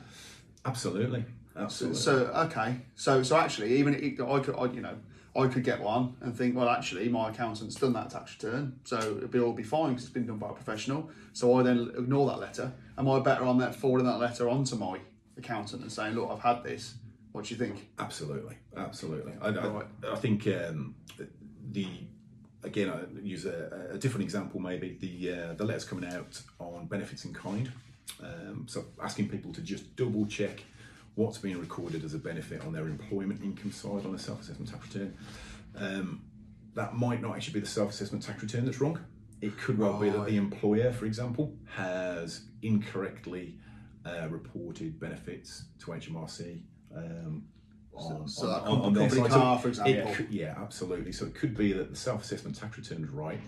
Absolutely, So, absolutely. so okay, so so actually, even if I could, I, you know, I could get one and think, well, actually, my accountant's done that tax return, so it'll be all be fine because it's been done by a professional. So I then ignore that letter. Am I better on that forwarding that letter onto my accountant and saying, look, I've had this. What do you think? Absolutely, absolutely. I, I, I think um, the again I use a, a different example maybe the uh, the letters coming out on benefits in kind. Um, so asking people to just double check what's being recorded as a benefit on their employment income side on a self-assessment tax return. Um, that might not actually be the self-assessment tax return that's wrong. It could well be that the employer, for example, has incorrectly uh, reported benefits to HMRC. Um, on, so on- on- on their side. Car, for example. could- yeah, absolutely. So it could be that the self-assessment tax return is right,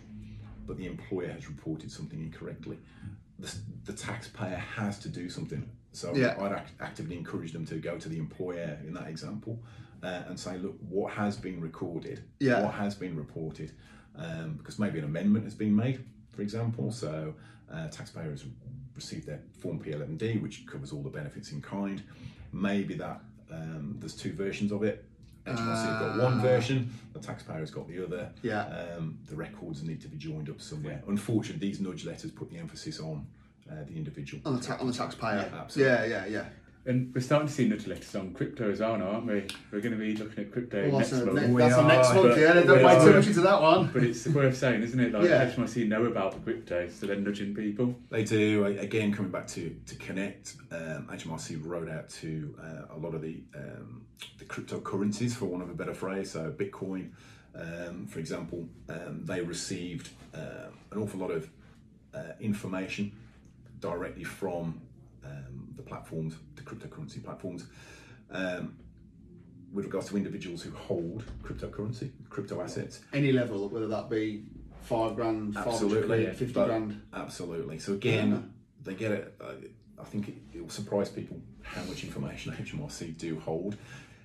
but the employer has reported something incorrectly. The, the taxpayer has to do something. So Yeah. I'd act, actively encourage them to go to the employer in that example uh, and say, look, what has been recorded? Yeah. What has been reported? Um, because maybe an amendment has been made, for example. So uh, taxpayer has received their Form P11D, which covers all the benefits in kind. Maybe that um, there's two versions of it. HMRC have got one Ah. version, the taxpayer has got the other. Yeah. Um, the records need to be joined up somewhere. Unfortunately, these nudge letters put the emphasis on uh, the individual. On the, ta- on the taxpayer. Yeah, absolutely. Yeah, yeah, yeah. And we're starting to see nudge on crypto as well now, aren't we? We're going to be looking at crypto Well, next month. ne- that's a are, next month, yeah. Don't we wait too much into that one. But it's worth saying, isn't it? Like Yeah. HMRC know about the crypto, so they're nudging people. They do. Again, coming back to to Connect, um, HMRC wrote out to uh, a lot of the um, the cryptocurrencies, for want of a better phrase. So Bitcoin, um, for example, um, they received um an awful lot of uh, information directly from um, the platforms, the cryptocurrency platforms. Um, with regards to individuals who hold cryptocurrency, crypto assets, Any level, whether that be five grand, five Absolutely, quid, fifty but- grand. Absolutely. So again, Yeah. they get it. I think it, it will surprise people how much information HMRC do hold.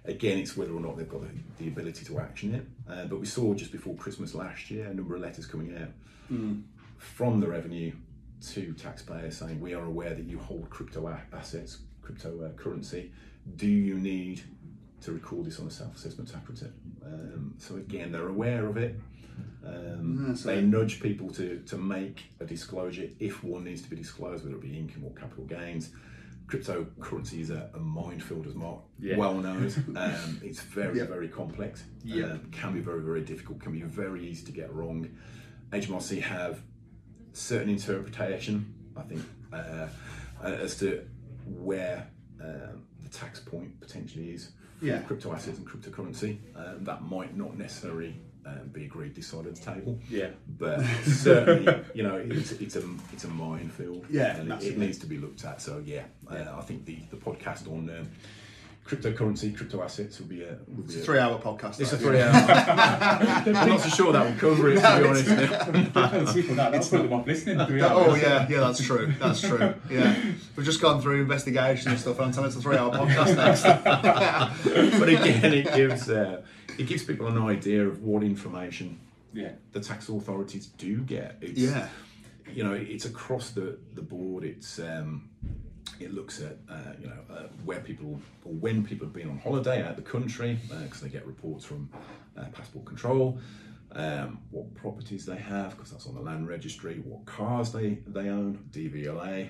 Again, it's whether or not they've got the, the ability to action it. Uh, but we saw just before Christmas last year a number of letters coming out from the revenue to taxpayers saying we are aware that you hold crypto a- assets, cryptocurrency. Do you need to record this on a self-assessment tax return? Um, so again, they're aware of it. Um, Yeah, so- they nudge people to, to make a disclosure if one needs to be disclosed, whether it be income or capital gains. Cryptocurrency is a, a minefield, as Marc Yeah. well knows. Um, it's very, Yep. very complex. Yep. Um, can be very, very difficult. Can be very easy to get wrong. HMRC have certain interpretation, I think, uh, uh, as to where um, the tax point potentially is for Yeah. crypto assets and cryptocurrency. Um, that might not necessarily um, be agreed this side of the table, Yeah. but certainly, you know, it's, it's a it's a minefield, Yeah, and it, it needs to be looked at. So yeah, uh, I think the, the podcast on um, cryptocurrency, crypto assets will be a will be It's a a- three-hour podcast. It's a that, three hour. I'm not so sure that will cover it, to be honest. Telling people that, that'll put them off listening. to be yeah. Oh yeah, yeah, that's true. That's true. Yeah, we've just gone through investigation and stuff, and I'm telling it's a three-hour podcast next. but again, it gives uh, it gives people an idea of what information Yeah. the tax authorities do get. It's, Yeah. you know, it's across the the board. It's um, it looks at uh, you know uh, where people or when people have been on holiday out of the country because they get reports from uh, passport control. Um, what properties they have because that's on the land registry. What cars they they own, DVLA.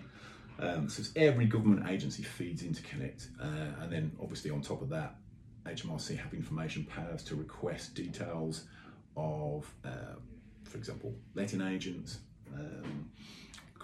Um, so it's every government agency feeds into Connect, uh, and then obviously on top of that, HMRC have information powers to request details of, uh, for example, letting agents,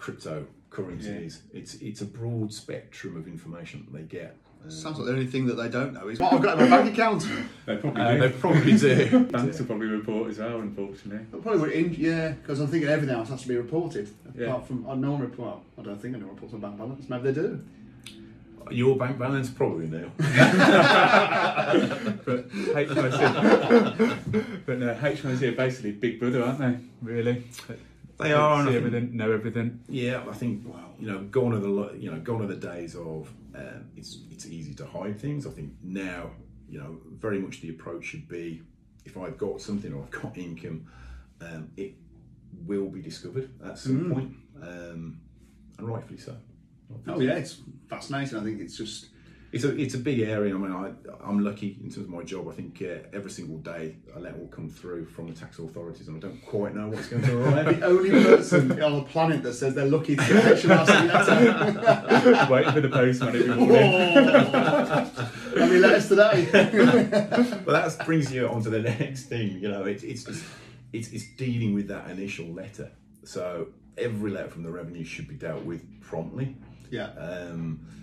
cryptocurrencies. It's it's a broad spectrum of information that they get. Uh, Sounds like the only thing that they don't know is what I've got in my bank account. They probably uh, do. they probably do. Banks will probably report as well, unfortunately. Probably would in, yeah, because I'm thinking everything else has to be reported. Yeah. Apart from, no one report. Well, I don't think anyone reports on bank balance. Maybe they do. Your bank balance probably nil. But HMRC, but no, HMRC are basically Big Brother, aren't they? Really? They are. and I See think- everything, know everything. Yeah, I think you know, gone are the you know, gone are the days of um, it's it's easy to hide things. I think now, you know, very much the approach should be if I've got something or I've got income, um, it will be discovered at some Mm. point, um, and rightfully so. Oh yeah, it's fascinating. I think it's just It's a it's a big area. I mean, I I'm lucky in terms of my job. I think uh, every single day a letter will come through from the tax authorities, and I don't quite know what's going to arrive. the only person on the planet that says they're lucky to get HMRC letter. Waiting for the postman every morning. How many letters today? but that brings you on to the next thing. You know, it's it's just it's, it's dealing with that initial letter. So every letter from the revenue should be dealt with promptly. yeah. Um,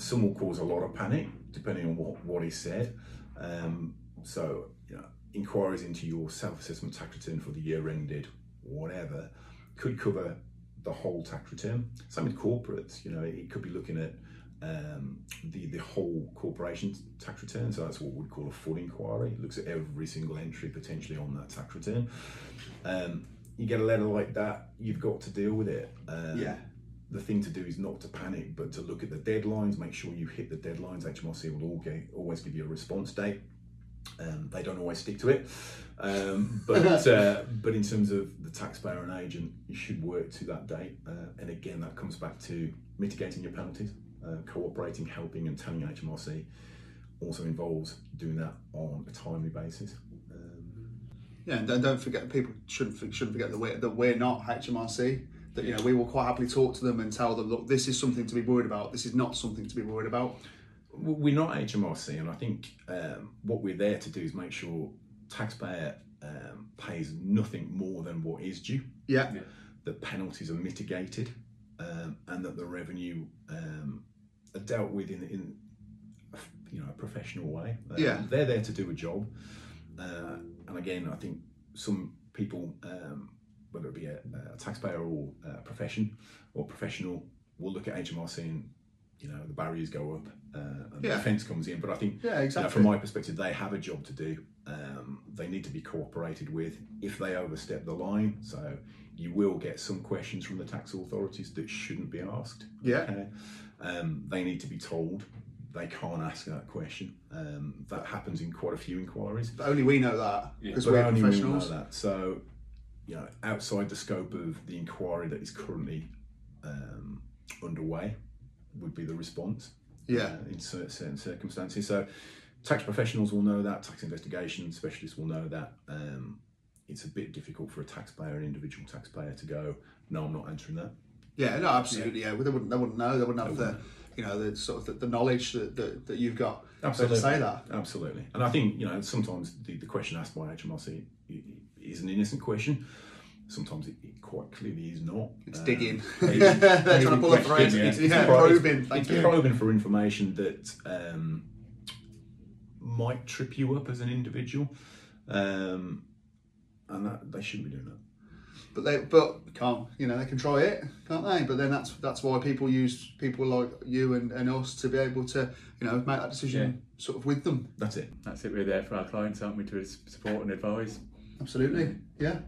some will cause a lot of panic depending on what, what is said. Um, so, you know, inquiries into your self-assessment tax return for the year ended, whatever, could cover the whole tax return. Same with corporates. You know, it could be looking at um, the the whole corporation tax return. So that's what we'd call a full inquiry. It looks at every single entry potentially on that tax return. Um, you get a letter like that, you've got to deal with it. Um, Yeah. The thing to do is not to panic, but to look at the deadlines, make sure you hit the deadlines. HMRC will all get, always give you a response date. Um, they don't always stick to it, um, but uh, but in terms of the taxpayer and agent, you should work to that date. Uh, and again, that comes back to mitigating your penalties, uh, cooperating, helping, and telling HMRC also involves doing that on a timely basis. Um, Yeah, and don't- don't forget people shouldn't shouldn't forget that we're that we're not HMRC. That you know we will quite happily talk to them and tell them, look, this is something to be worried about. This is not something to be worried about. we're not HMRC, and I think um, what we're there to do is make sure taxpayer um, pays nothing more than what is due. Yeah, the penalties are mitigated um, and that the revenue um, are dealt with in, in you know a professional way. Um, Yeah. they're there to do a job, uh, and again, I think some people, um, whether it be a, a taxpayer or a profession or professional, will look at HMRC and you know the barriers go up uh, and Yeah. the fence comes in. But I think yeah, you know, from my perspective, they have a job to do. Um, they need to be cooperated with if they overstep the line. So you will get some questions from the tax authorities that shouldn't be asked. Yeah. Okay. Um, they need to be told they can't ask that question. Um, that happens in quite a few inquiries. But only we know that because But we're only we know professionals. that. So, you know, outside the scope of the inquiry that is currently um, underway, would be the response. Yeah. uh, in certain circumstances. So, tax professionals will know that. Tax investigation specialists will know that. Um, it's a bit difficult for a taxpayer, an individual taxpayer, to go, "No, I'm not answering that." Yeah, no, absolutely. Yeah, Well, they wouldn't. They wouldn't know. They wouldn't have the, you know, the sort of the, the knowledge that, that, that you've got. So to say that. Absolutely. And I think, you know, sometimes the, the question asked by HMRC is an innocent question. Sometimes it, it quite clearly is not. It's Um, digging. They're trying to pull a question, thread. yeah. It's, It's yeah, pro- it's- probing. Thank it's you. probing for information that um, might trip you up as an individual. Um, and that they shouldn't be doing that. But they, but can't. You know, they can try it, can't they? But then that's that's why people use people like you and, and us to be able to, you know, make that decision sort of with them. That's it. That's it. We're there for our clients, aren't we, to support and advise. Absolutely. Yeah.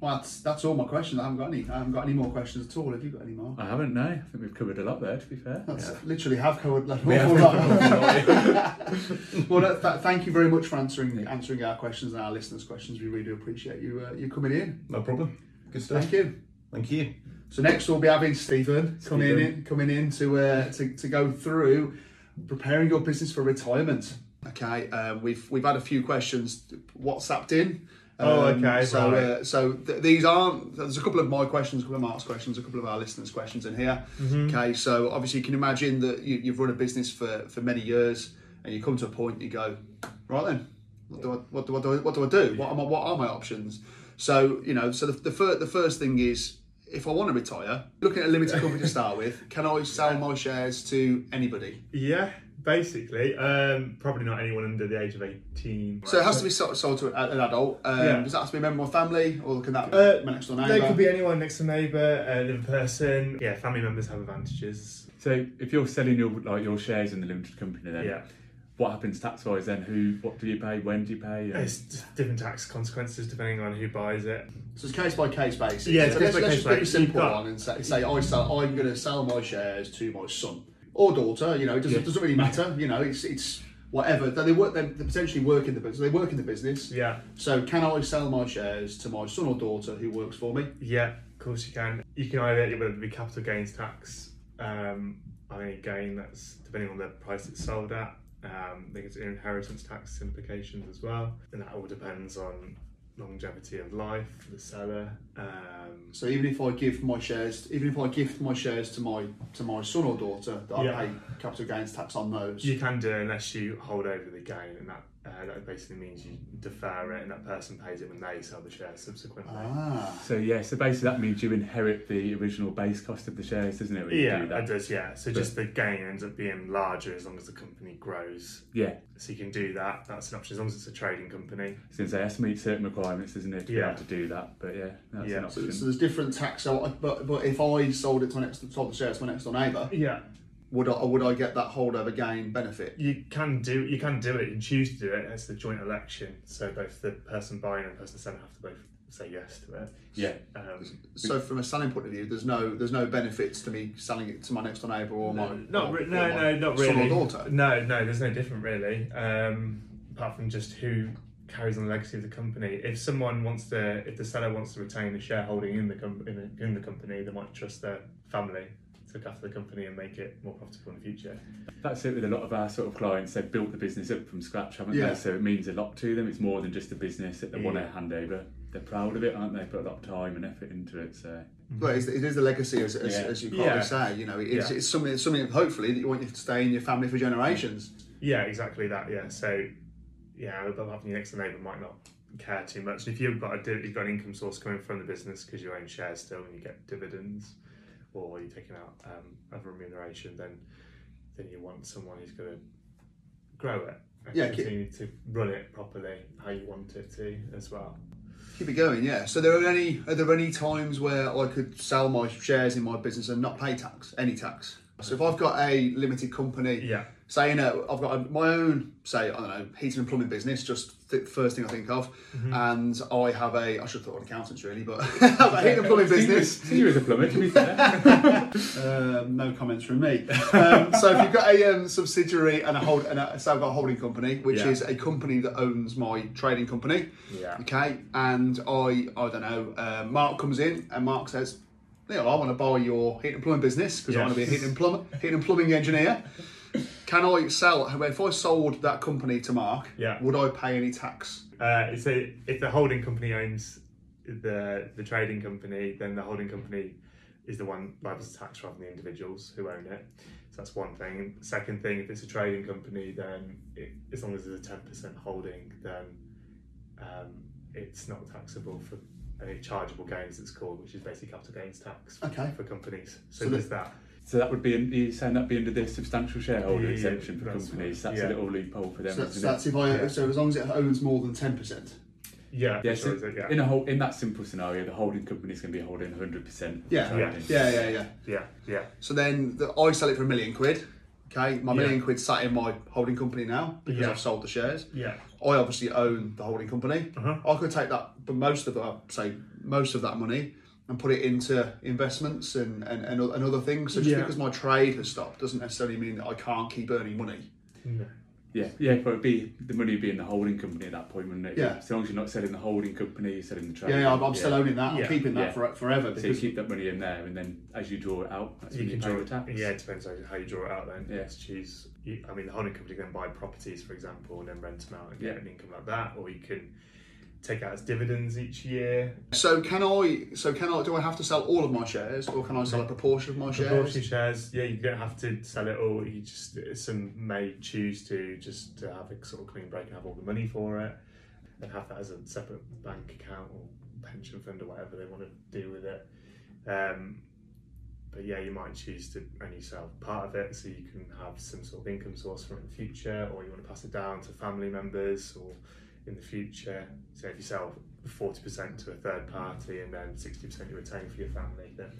Well, that's that's all my questions. I haven't got any. I haven't got any more questions at all. Have you got any more? I haven't. No, I think we've covered a lot there. To be fair. That's literally have covered like, We have lot. well, that, that, thank you very much for answering answering our questions and our listeners' questions. We really do appreciate you uh, you coming in. No problem. Good stuff. Thank you. Thank you. So next we'll be having Stephen coming in coming in to, uh, to to go through preparing your business for retirement. Okay, um, we've we've had a few questions WhatsApped in. Oh, Um, okay, So, right. uh, so th- these aren't. There's a couple of my questions, a couple of Marc's questions, a couple of our listeners' questions in here. Mm-hmm. Okay, so obviously you can imagine that you, you've run a business for, for many years, and you come to a point you go, right then, what do I what do I do? What do I do? What are my what are my options? So you know, so the the, fir- the first thing is if I want to retire, looking at a limited company to start with, can I sell my shares to anybody? Yeah, basically. Um, probably not anyone under the age of 18. So it has to be sold, sold to an adult. Um, Yeah. Does that have to be a member of family, or can that be Uh, my next door There neighbour? could be anyone next to a neighbour, a living person. Yeah, family members have advantages. So if you're selling your like your shares in the limited company, then Yeah. what happens tax wise? Then who? What do you pay? When do you pay? And- It's different tax consequences depending on who buys it. So it's case by case basis. Yeah, it's So case let's, by let's case just pick a basis. simple one and say, say I sell, I'm going to sell my shares to my son or daughter. You know, it doesn't, Yeah. doesn't really matter. You know, it's it's whatever. They work. They potentially work in the business. They work in the business. Yeah, So can I sell my shares to my son or daughter who works for me? yeah, of course you can. You can either whether it be capital gains tax, um, I think again that's depending on the price it's sold at. Um, I think it's inheritance tax implications as well, and that all depends on longevity of life for the seller. Um, So even if I give my shares, even if I gift my shares to my to my son or daughter, that Yeah. I pay capital gains tax on those. You can do it unless you hold over the gain, and that uh, that basically means you defer it, and that person pays it when they sell the shares subsequently. Ah. So yeah, so basically that means you inherit the original base cost of the shares, doesn't it? When you yeah, do that that. does. Yeah, so just the gain ends up being larger as long as the company grows. Yeah. So you can do that. That's an option as long as it's a trading company. Since they have to meet certain requirements, isn't it, to be Yeah. able to do that? But yeah, that's Yeah. an So, option. so there's different tax. So, I- but but if I sold it to my next sold the shares to my next door neighbour, Yeah, would I would I get that holdover gain benefit? you can do you can do it. You can choose to do it. It's the joint election. So both the person buying and the person selling have to both say yes to it. yeah. Um, So from a selling point of view, there's no there's no benefits to me selling it to my next door neighbour or my not or, re- or no, my no, not really. daughter. No, no, there's no different really. Um, apart from just who carries on the legacy of the company. If someone wants to, if the seller wants to retain the shareholding in the com- in, the, in the company, they might trust their family to look after the company and make it more profitable in the future. That's it with a lot of our sort of clients. They've built the business up from scratch, haven't Yeah. they? So it means a lot to them. It's more than just a business that they want to hand over. They're proud of it, aren't they? Put a lot of time and effort into it. So mm-hmm. But it's, it is the legacy, as, as, Yeah. as you probably Yeah. say. You know, it's, Yeah. it's something it's something hopefully that you want you to stay in your family for generations. Yeah, exactly that. Yeah, so yeah, but having your next door neighbour might not care too much. And if you've got a you've got an income source coming from the business because you own shares still and you get dividends, or you're taking out um, other remuneration, then then you want someone who's going to grow it and Yeah, keep- continue to run it properly how you want it to as well. Keep it going, yeah. So there are any are there any times where I could sell my shares in my business and not pay tax, any tax? So if I've got a limited company Yeah, say you know I've got a, my own say I don't know heating and plumbing business, just th- first thing I think of, and I have a I should have thought an accountants really, but I heating and plumbing business. See you as a plumber, to be fair. Um, no comments from me. Um, so if you've got a um, subsidiary and a hold, and a, so I've got a holding company, which Yeah. is a company that owns my trading company. Yeah. Okay, and I I don't know. Uh, Marc comes in and Marc says, "Neil, I want to buy your heating and plumbing business because I want to be a Yes. heating and plumber, heating and plumbing engineer." Can I sell? If I sold that company to Marc, Yeah. would I pay any tax? Uh, so if the holding company owns the the trading company, then the holding company is the one liable to tax rather than the individuals who own it. So that's one thing. Second thing, if it's a trading company, then it, as long as there's a ten percent holding, then um, it's not taxable for any chargeable gains. It's called, which is basically capital gains tax Okay. for companies. So, So there's that. So that would be, in, you're saying that'd be under the substantial shareholder Yeah, exemption for that's companies. right. That's Yeah. a little loophole for them, So that's, that's if I Yeah. so as long as it owns more than ten percent. Yeah, Yeah, so sure, yeah. in a whole, in that simple scenario, the holding company is going to be holding 100%. Yeah. Yeah. Yeah, yeah, yeah. yeah, yeah, So then the, I sell it for a million quid. Okay, my Yeah. million quid sat in my holding company now because Yeah. I've sold the shares. yeah. I obviously own the holding company. Uh-huh. I could take that, but most of that, say most of that money, and put it into investments and and, and, and other things. So just Yeah. because my trade has stopped doesn't necessarily mean that I can't keep earning money. No. Yeah, yeah, but it'd be the money would be in the holding company at that point, wouldn't it? Yeah. As long as you're not selling the holding company, you're selling the Yeah, yeah, I'm, I'm still owning that. I'm keeping that Yeah. for, forever So you keep that money in there, and then as you draw it out, that's you when you, can pay draw the tax. Yeah, it depends on how you draw it out. Then Yeah. Just choose. I mean, the holding company can buy properties, for example, and then rent them out and get Yeah. an income like that, or you can take out as dividends each year. so can I so can I do I have to sell all of my shares or can I sell a proportion of my shares? Proportion shares, yeah, you don't have to sell it all. You just some may choose to just to have a sort of clean break and have all the money for it, and have that as a separate bank account or pension fund or whatever they want to do with it. Um, but yeah, you might choose to only sell part of it so you can have some sort of income source from it in the future, or you want to pass it down to family members or in the future. So if you sell 40% to a third party and then 60% you retain for your family, then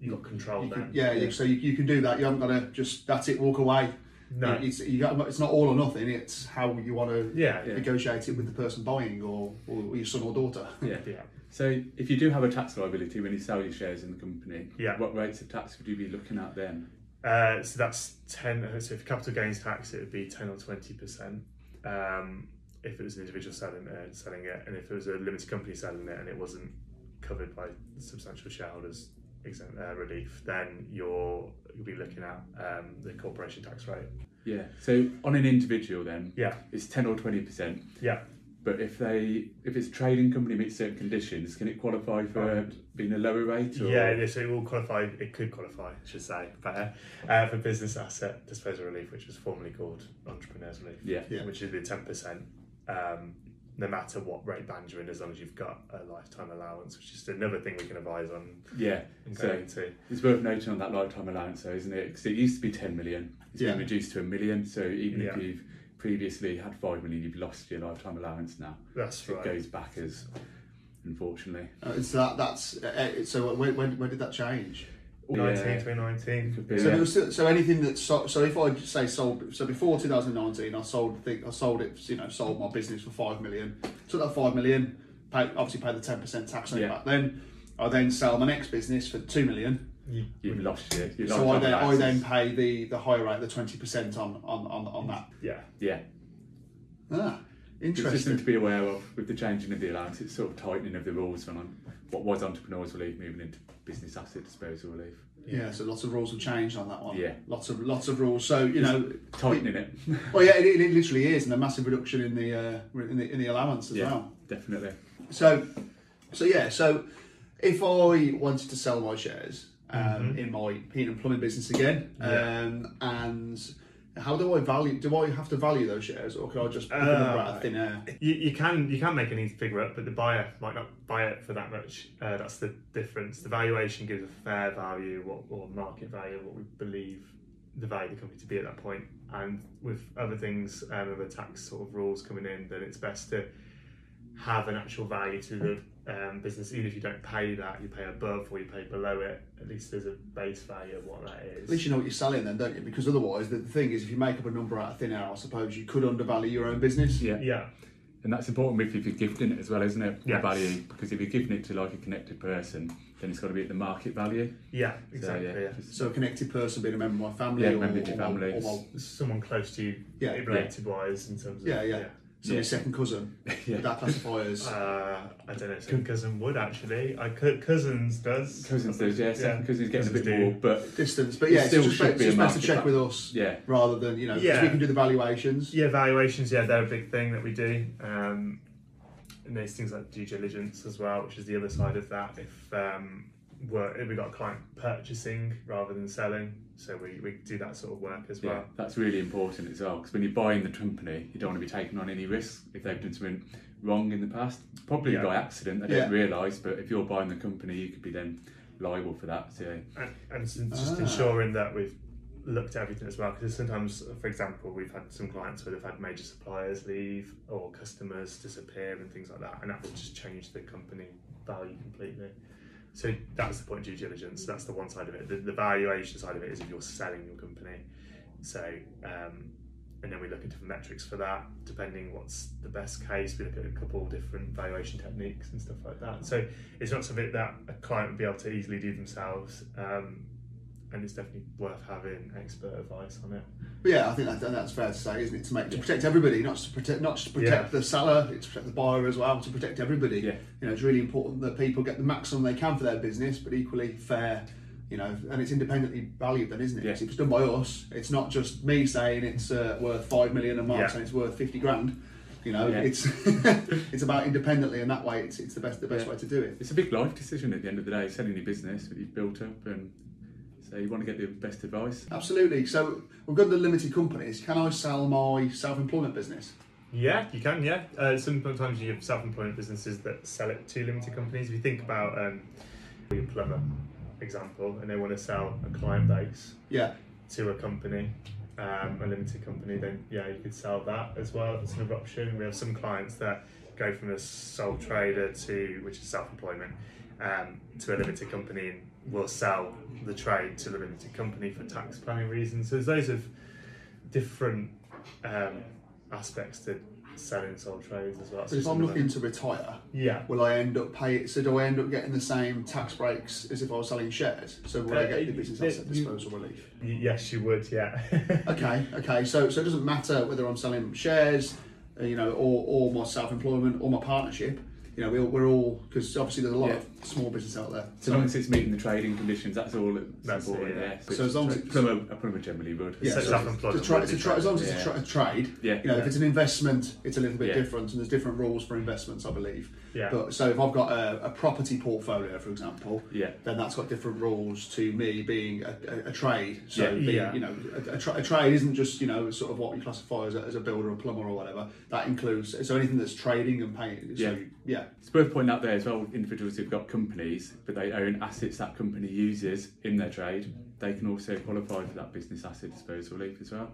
you've got control You then. can, yeah, you, so you, you can do that. You haven't got to just that's it, walk away. No. It's, you got, it's not all or nothing. It's how you want to Yeah, Yeah. negotiate it with the person buying or, or your son or daughter. Yeah. yeah. So if you do have a tax liability when you sell your shares in the company, Yeah. what rates of tax would you be looking at then? Uh, so that's 10, uh, so for capital gains tax, it would be 10 or 20%. Um, if it was an individual selling it, selling it, and if it was a limited company selling it and it wasn't covered by substantial shareholders exempt, uh, relief, then you're, you'll be looking at um, the corporation tax rate. Yeah. So on an individual then, Yeah, it's 10 or 20%. yeah. But if they, if it's a trading company meets certain conditions, can it qualify for being a lower rate? Or? Yeah, yeah, so it will qualify, it could qualify, I should say, better, uh, for business asset disposal relief, which was formerly called entrepreneurs relief. Yeah. Yeah. which is the ten percent, um, no matter what rate band you're in, as long as you've got a lifetime allowance, which is another thing we can advise on Yeah. and So go it's worth noting on that lifetime allowance, though, isn't it? Because it used to be 10 million. It's Yeah. been reduced to a million. So even if you've previously had 5 million, you've lost your lifetime allowance now. That's So right. it goes back as, unfortunately. Uh, it's that that's uh, uh, so when, when when did that change? 19, 2019. Be, So, yeah. was so anything that so, so if I say sold so before 2019 I sold think I sold it you know sold my business for five million took that five million pay, obviously paid the 10 percent tax on it back then I then sell my next business for two million You, You've lost your, your so I then I then pay the the higher rate the 20 percent on, on on on that yeah, Yeah. ah It's just something interesting to be aware of with the changing of the allowance. It's sort of tightening of the rules on what was entrepreneurs relief moving into business asset disposal relief. yeah so lots of rules have changed on that one Yeah. lots of lots of rules so you know Tightening it. well yeah it, it literally is and a massive reduction in the uh, in the in the allowance as yeah, well definitely. So, so yeah, so if I wanted to sell my shares um, Mm-hmm. in my heating and plumbing business again, Yeah. um, and how do I value? Do I have to value those shares, or can I just pick them up out Uh, of thin air? You, you can you can make any figure up, but the buyer might not buy it for that much. Uh, that's the difference. The valuation gives a fair value, what or market value, what we believe the value of the company to be at that point. And with other things, um, other tax sort of rules coming in, then it's best to have an actual value to the um, business. Even if you don't pay that, you pay above or you pay below it. At least there's a base value of what that is. At least you know what you're selling then, don't you? Because otherwise, the, the thing is, if you make up a number out of thin air, I suppose you could undervalue your own business. Yeah. yeah, And that's important if you're gifting it as well, isn't it? Yeah. Value. Because if you're giving it to like a connected person, then it's got to be at the market value. yeah, So, exactly. yeah, yeah. So a connected person being a member of my family, Yeah, or, member of your or my- family. or Someone close to you, Yeah, related wise, in terms of Yeah, yeah. So Yeah. my second cousin. Yeah. Would that classify as? Uh, I don't know. Second cousin would actually. I cousins does. Cousins does, yeah. Second cousins getting a bit Cousins do. more, but distance, but It yeah, it's still just, should be it's a best to check cap. with us yeah, rather than you know because Yeah. we can do the valuations. Yeah, valuations. Yeah, they're a big thing that we do. Um, and there's things like due diligence as well, which is the other side of that. If um, we're, if we got a client purchasing rather than selling, so we, we do that sort of work as yeah, well. that's really important as well. Because when you're buying the company, you don't want to be taking on any risks if they've done something wrong in the past, probably Yeah. by accident. They Yeah. don't realise, but if you're buying the company, you could be then liable for that. So and, and just Ah. ensuring that we've looked at everything as well because sometimes for example we've had some clients where they've had major suppliers leave or customers disappear and things like that and that will just change the company value completely so that's the point of due diligence. That's the one side of it. The, the valuation side of it is if you're selling your company. So um, and then we look at different metrics for that depending what's the best case. We look at a couple of different valuation techniques and stuff like that. So it's not something that a client would be able to easily do themselves. Um, and it's definitely worth having expert advice on it But yeah, I think that, that's fair to say, isn't it? To make to protect everybody, not just to protect not just to protect Yeah. the seller, it's to protect the buyer as well, to protect everybody. Yeah. You know, it's really important that people get the maximum they can for their business, but equally fair. You know, and it's independently valued, then, isn't it? Yeah. It's done by us, it's not just me saying it's uh, worth five million and Marc Yeah. saying it's worth fifty grand. You know, Yeah. it's it's about independently, and that way, it's, it's the best the best way to do it. it's a big life decision at the end of the day, selling your business that you've built up, and so you want to get the best advice. Absolutely. So we've got the limited companies. Can I sell my self-employment business? yeah you can yeah uh, sometimes you have self-employment businesses that sell it to limited companies if you think about um, your plumber example and they want to sell a client base Yeah. to a company, um, a limited company, then yeah, you could sell that as well. It's another option. We have some clients that go from a sole trader to, which is self-employment, um, to a limited company and will sell the trade to the limited company for tax planning reasons. So there's loads of different um, aspects to selling sole trades as well. So if I'm looking to retire, yeah. will I end up pay? So do I end up getting the same tax breaks as if I was selling shares? So will I Uh, get the business you- asset disposal relief? Yes, you would. Yeah. Okay, okay. So so it doesn't matter whether I'm selling shares, uh, you know, or, or my self-employment or my partnership. You know, we're, we're all because obviously there's a lot Yeah. of small business out there. So long as it's meeting the trading conditions, that's all that's, That's it, important. yeah. yeah. So as long as it's- plumber, a plumber generally would. Yeah, So so self-employed it's a tra- it's a tra- as long as it's Yeah. a, tra- a trade. Yeah. You know, if it's an investment, it's a little bit Yeah. different, and there's different rules for investments, I believe. Yeah. But so if I've got a, a property portfolio, for example, Yeah. then that's got different rules to me being a, a, a trade. So Yeah. being, Yeah. you know, tra- a trade isn't just you know sort of what you classify as a, as a builder, or plumber, or whatever. That includes so anything that's trading and paying. So, Yeah. yeah. It's worth pointing out there as well, individuals who've got companies, but they own assets that company uses in their trade, they can also qualify for that business asset disposal relief as well.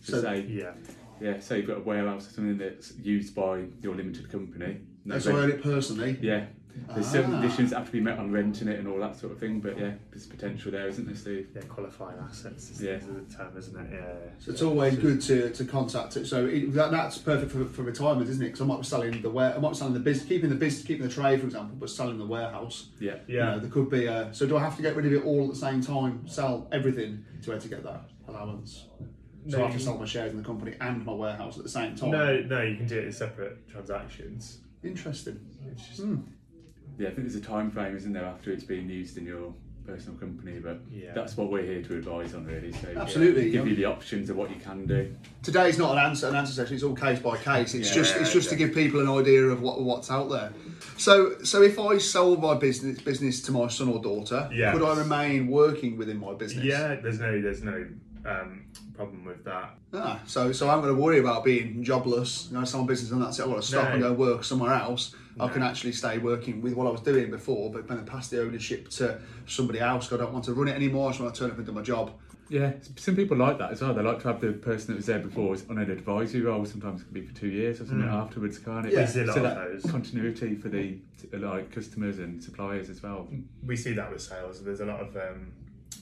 So, So- say, yeah. yeah, say you've got a warehouse or something that's used by your limited company. No So I rent- own it personally. yeah, there's certain Ah. conditions that have to be met on renting it and all that sort of thing, but yeah, there's potential there, isn't there, Steve? Yeah, qualifying assets is Yeah. is the term, isn't it? Yeah. yeah. So it's always good to, to contact it. So it, that, that's perfect for, for retirement, isn't it? Because I might be selling the ware, I might be selling the business, keeping the business, keeping the trade, for example, but selling the warehouse. Yeah. You Yeah. know, there could be a. So do I have to get rid of it all at the same time? Sell everything to be able to get that allowance. So No, I have to sell my shares in the company and my warehouse at the same time. No, no, you can do it in separate transactions. Interesting. It's just, Hmm. Yeah, I think there's a time frame, isn't there, after it's being used in your personal company, but Yeah. that's what we're here to advise on, really. So yeah, Absolutely, give yeah. you the options of what you can do. Today's not an answer an answer session. It's all case by case. It's Yeah, just it's just to give people an idea of what what's out there. So so if I sold my business business to my son or daughter, Yes. could I remain working within my business? yeah, there's no, there's no um, problem with that. Ah, so so I'm going to worry about being jobless. You know, some business and that's it. I've got to stop No. and go work somewhere else. I can actually stay working with what I was doing before, but then pass the ownership to somebody else. I don't want to run it anymore. I just want to turn up and do my job. Yeah, some people like that as well. They like to have the person that was there before on an advisory role. Sometimes it can be for two years or something Mm. afterwards, can't it? Yeah. We see a lot so of that those. continuity for the like customers and suppliers as well. we see that with sales. There's a lot of um,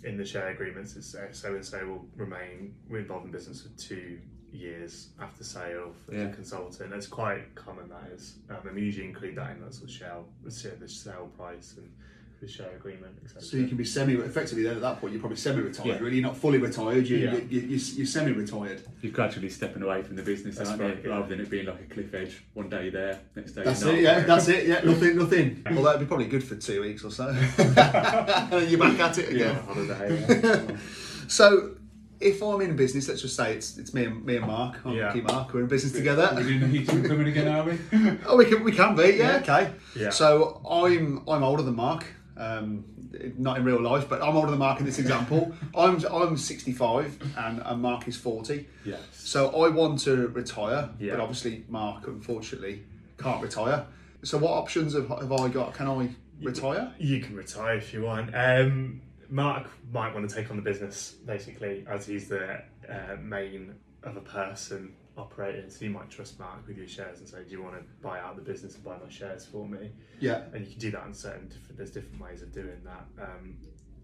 in the share agreements. It's so and so will remain involved in business for two years after sale as Yeah. a consultant. It's quite common that is. Um, and we usually include that in that sort of share- the sale price and the share agreement, etc. So you can be semi effectively then at that point you're probably semi retired. Yeah. Really, you're not fully retired. You, Yeah. you, you, you, you're semi retired. You're gradually stepping away from the business, That's aren't right, you? yeah. Rather than it being like a cliff edge. One day there, next day That's you're it. Yeah, that's it. Yeah, nothing, nothing. Well, that'd be probably good for two weeks or so. and you're back at it Yeah, again. holiday. yeah. So, if I'm in a business, let's just say it's it's me and me and Marc, I'm Yeah. Lucky Marc, we're in business together. We're doing the heating coming again, are we? Oh, we can we can be, yeah, okay. Yeah. So I'm I'm older than Marc, um, not in real life, but I'm older than Marc in this example. I'm I'm 65 and, and Marc is 40. Yes. So I want to retire, Yeah. but obviously Marc unfortunately can't retire. So what options have, have I got? Can I retire? You can retire if you want. Um, Marc might want to take on the business basically, as he's the uh, main of a person operating. So you might trust Marc with your shares and say, "Do you want to buy out the business and buy my shares for me?" Yeah. And you can do that in certain different. There's different ways of doing that. Um,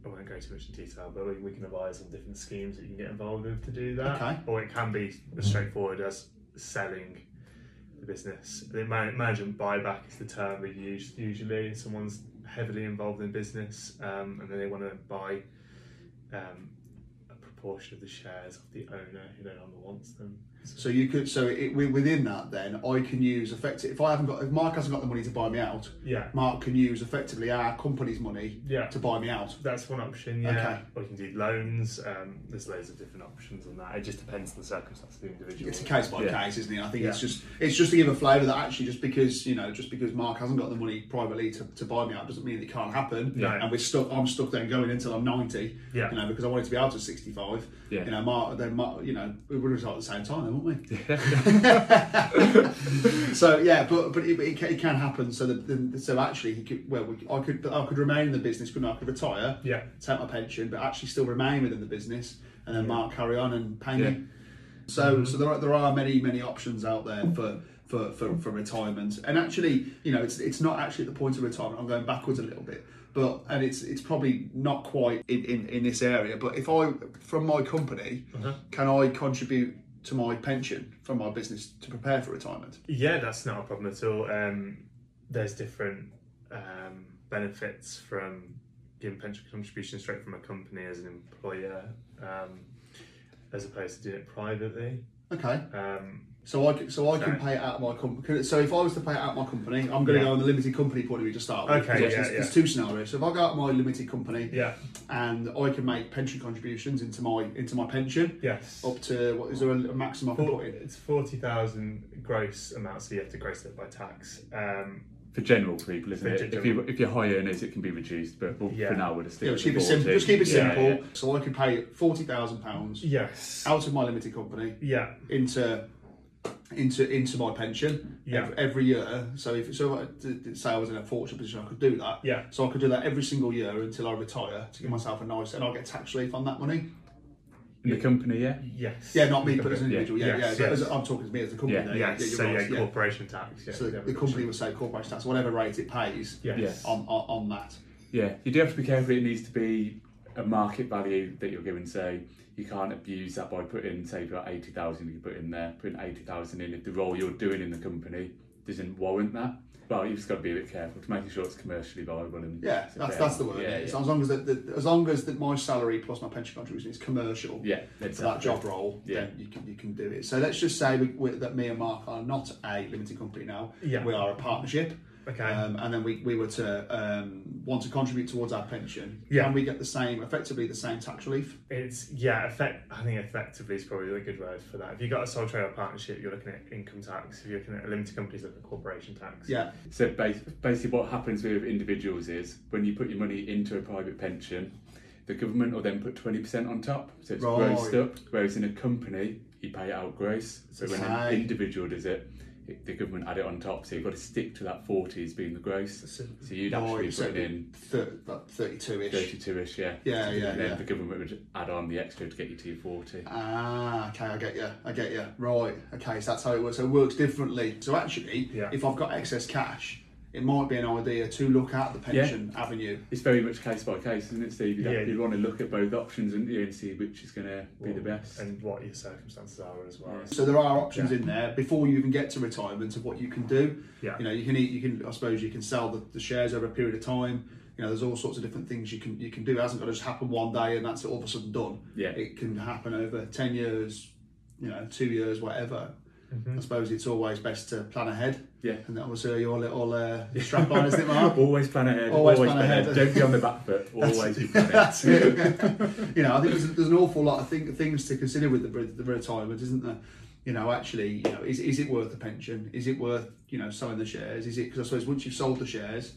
I won't go too much in detail, but we, we can advise on different schemes that you can get involved with to do that. Okay. Or it can be as straightforward as selling the business. The management buyback is the term we use usually. Someone's heavily involved in business um, and then they want to buy um, a proportion of the shares of the owner who no longer wants them. So you could so it, wi- within that then I can use effective if I haven't got if Marc hasn't got the money to buy me out, Yeah, Marc can use effectively our company's money yeah. to buy me out. That's one option, yeah. Okay. Or you can do loans. Um, there's loads of different options on that. It just depends on the circumstances of the individual. It's a case by Yeah. case, isn't it? I think Yeah. it's just it's just to give a flavour that actually just because you know just because Marc hasn't got the money privately to, to buy me out doesn't mean it can't happen. No. And we're stuck. I'm stuck then going until I'm 90. Yeah. You know because I wanted to be out at 65. Yeah. You know Marc then Marc, you know we would have started at the same time, then, wouldn't we? so yeah, but but it, it, can, it can happen. So that the, so actually he could well we, I could I could remain in the business, couldn't I? I could retire, Yeah. take my pension, but actually still remain within the business, and then Marc carry on and pay Yeah. me. So mm-hmm. so there are, there are many many options out there for. For, for, for retirement and actually you know it's it's not actually at the point of retirement I'm going backwards a little bit but and it's it's probably not quite in, in, in this area but if I from my company Uh-huh. can I contribute to my pension from my business to prepare for retirement Yeah, that's not a problem at all. Um, there's different um, benefits from giving pension contributions straight from a company as an employer, um, as opposed to doing it privately. okay Um, So I so I can Okay. pay it out of my company. So if I was to pay it out of my company, I'm going to Yeah. go on the limited company point of view to start with. Okay, yeah, there's, yeah. there's two scenarios. So if I go out of my limited company yeah. and I can make pension contributions into my into my pension Yes. up to what is there a, a maximum I can For- put in? it's forty thousand gross amount, so you have to gross it by tax. Um, For general people, isn't For it? If general. you if you're high earners, it can be reduced, but we'll, Yeah. for now we'll just stick Yeah, with just keep the it simple. 40. Just keep it Yeah, simple. yeah. So I can pay forty thousand pounds yes. out of my limited company Yeah. into into into my pension Yeah. every, every year. So if so, if I say I was in a fortunate position, I could do that. Yeah. So I could do that every single year until I retire to give mm. myself a nice, and I get tax relief on that money. In the company, yeah. Yes. Yeah, not me, but as an individual. Yeah, Yes, yeah. yes. As, I'm talking to me as a company. Yeah. there. Yes. yeah, so you're yeah, right, yeah. corporation tax. Yeah. So the, yeah, the company would say corporation tax, whatever rate it pays Yes. Yes. on, on on that. Yeah, you do have to be careful. It needs to be a market value that you're giving. Say you can't abuse that by putting, say, if you've got eighty thousand, you put in there, putting eighty thousand in if the role you're doing in the company doesn't warrant that. Well, you've just got to be a bit careful to making sure it's commercially viable and Yeah, that's that's the word. Yeah, Yeah, yeah. So as long as the, the, as long as that my salary plus my pension contribution is commercial yeah, for that job role, Yeah. then you can you can do it. So let's just say we, we, that me and Marc are not a limited company now. Yeah. We are a partnership. Okay. Um, and then we, we were to um, want to contribute towards our pension. Yeah. And we get the same, effectively the same tax relief? It's yeah, effect. I think effectively is probably a good word for that. If you've got a sole trader partnership, you're looking at income tax. If you're looking at a limited company, you're looking at corporation tax. Yeah. So bas- basically, what happens with individuals is when you put your money into a private pension, the government will then put twenty percent on top, so it's Right. grossed up. Whereas in a company, you pay it out gross. So when Okay. an individual does it, it, the government add it on top. So you've got to stick to that 40 as being the gross. So you'd actually putting in thir- about 32-ish. 32ish, yeah. Yeah, yeah, And then yeah. the government would add on the extra to get you to your 40. Ah, okay, I get you. I get you. Right. Okay, so that's how it works. So it works differently. So actually, Yeah. if I've got excess cash, it might be an idea to look at the pension avenue. It's very much case by case, isn't it, Steve? You'd, Yeah. have, you'd want to look at both options and, and see which is going to be the best. and what your circumstances are as well. Yeah. So there are options Yeah. in there before you even get to retirement of what you can do. Yeah. You know, you can eat, you can, I suppose, you can sell the, the shares over a period of time. You know, there's all sorts of different things you can you can do. It hasn't got to just happen one day and that's all of a sudden done. Yeah. It can happen over ten years, you know, two years, whatever. I suppose it's always best to plan ahead. Yeah. And that was uh, your little uh, strap line, isn't it, Marc? Always plan ahead. Always Always, plan plan ahead. ahead. Don't be on the back foot. Always be planning. That's it. you know, I think there's, there's an awful lot of thing, things to consider with the, the retirement, isn't there? You know, actually, you know, is, is it worth the pension? Is it worth you know selling the shares? Is it because I suppose once you've sold the shares,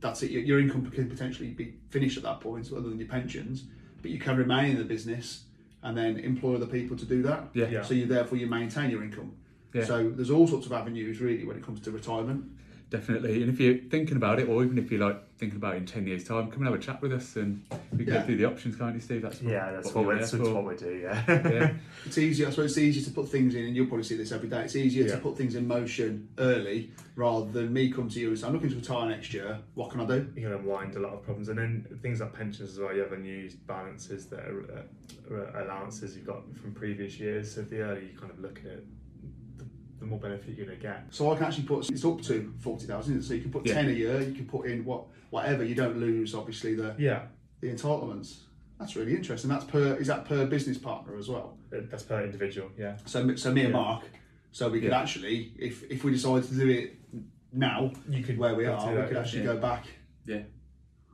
that's it. Your, your income can potentially be finished at that point, other than your pensions, but you can remain in the business and then employ other people to do that. Yeah. Yeah. So you therefore you maintain your income. Yeah. So there's all sorts of avenues really when it comes to retirement. Definitely. And if you're thinking about it, or even if you're like thinking about it in 10 years' time, come and have a chat with us and we can Yeah. go through the options, can't you, Steve? That's what, Yeah, that's what what, we're we, that's what we do. Yeah. yeah. It's easier, I suppose it's easier to put things in, and you'll probably see this every day. It's easier to put things in motion early rather than me come to you and say, I'm looking to retire next year. What can I do? you can unwind a lot of problems, and then things like pensions as well. You have unused balances that are, uh, allowances you've got from previous years. So the earlier you kind of look at it, the, the more benefit you're going to get. So I can actually put it's up to forty thousand. So you can put Yeah. ten a year. You can put in what whatever. You don't lose obviously the Yeah, the entitlements. That's really interesting. That's per is that per business partner as well. Uh, that's per individual. Yeah. So so me and Marc. So we could Yeah. actually, if if we decided to do it now, You could where we are, we could actually Yeah. go back. Yeah.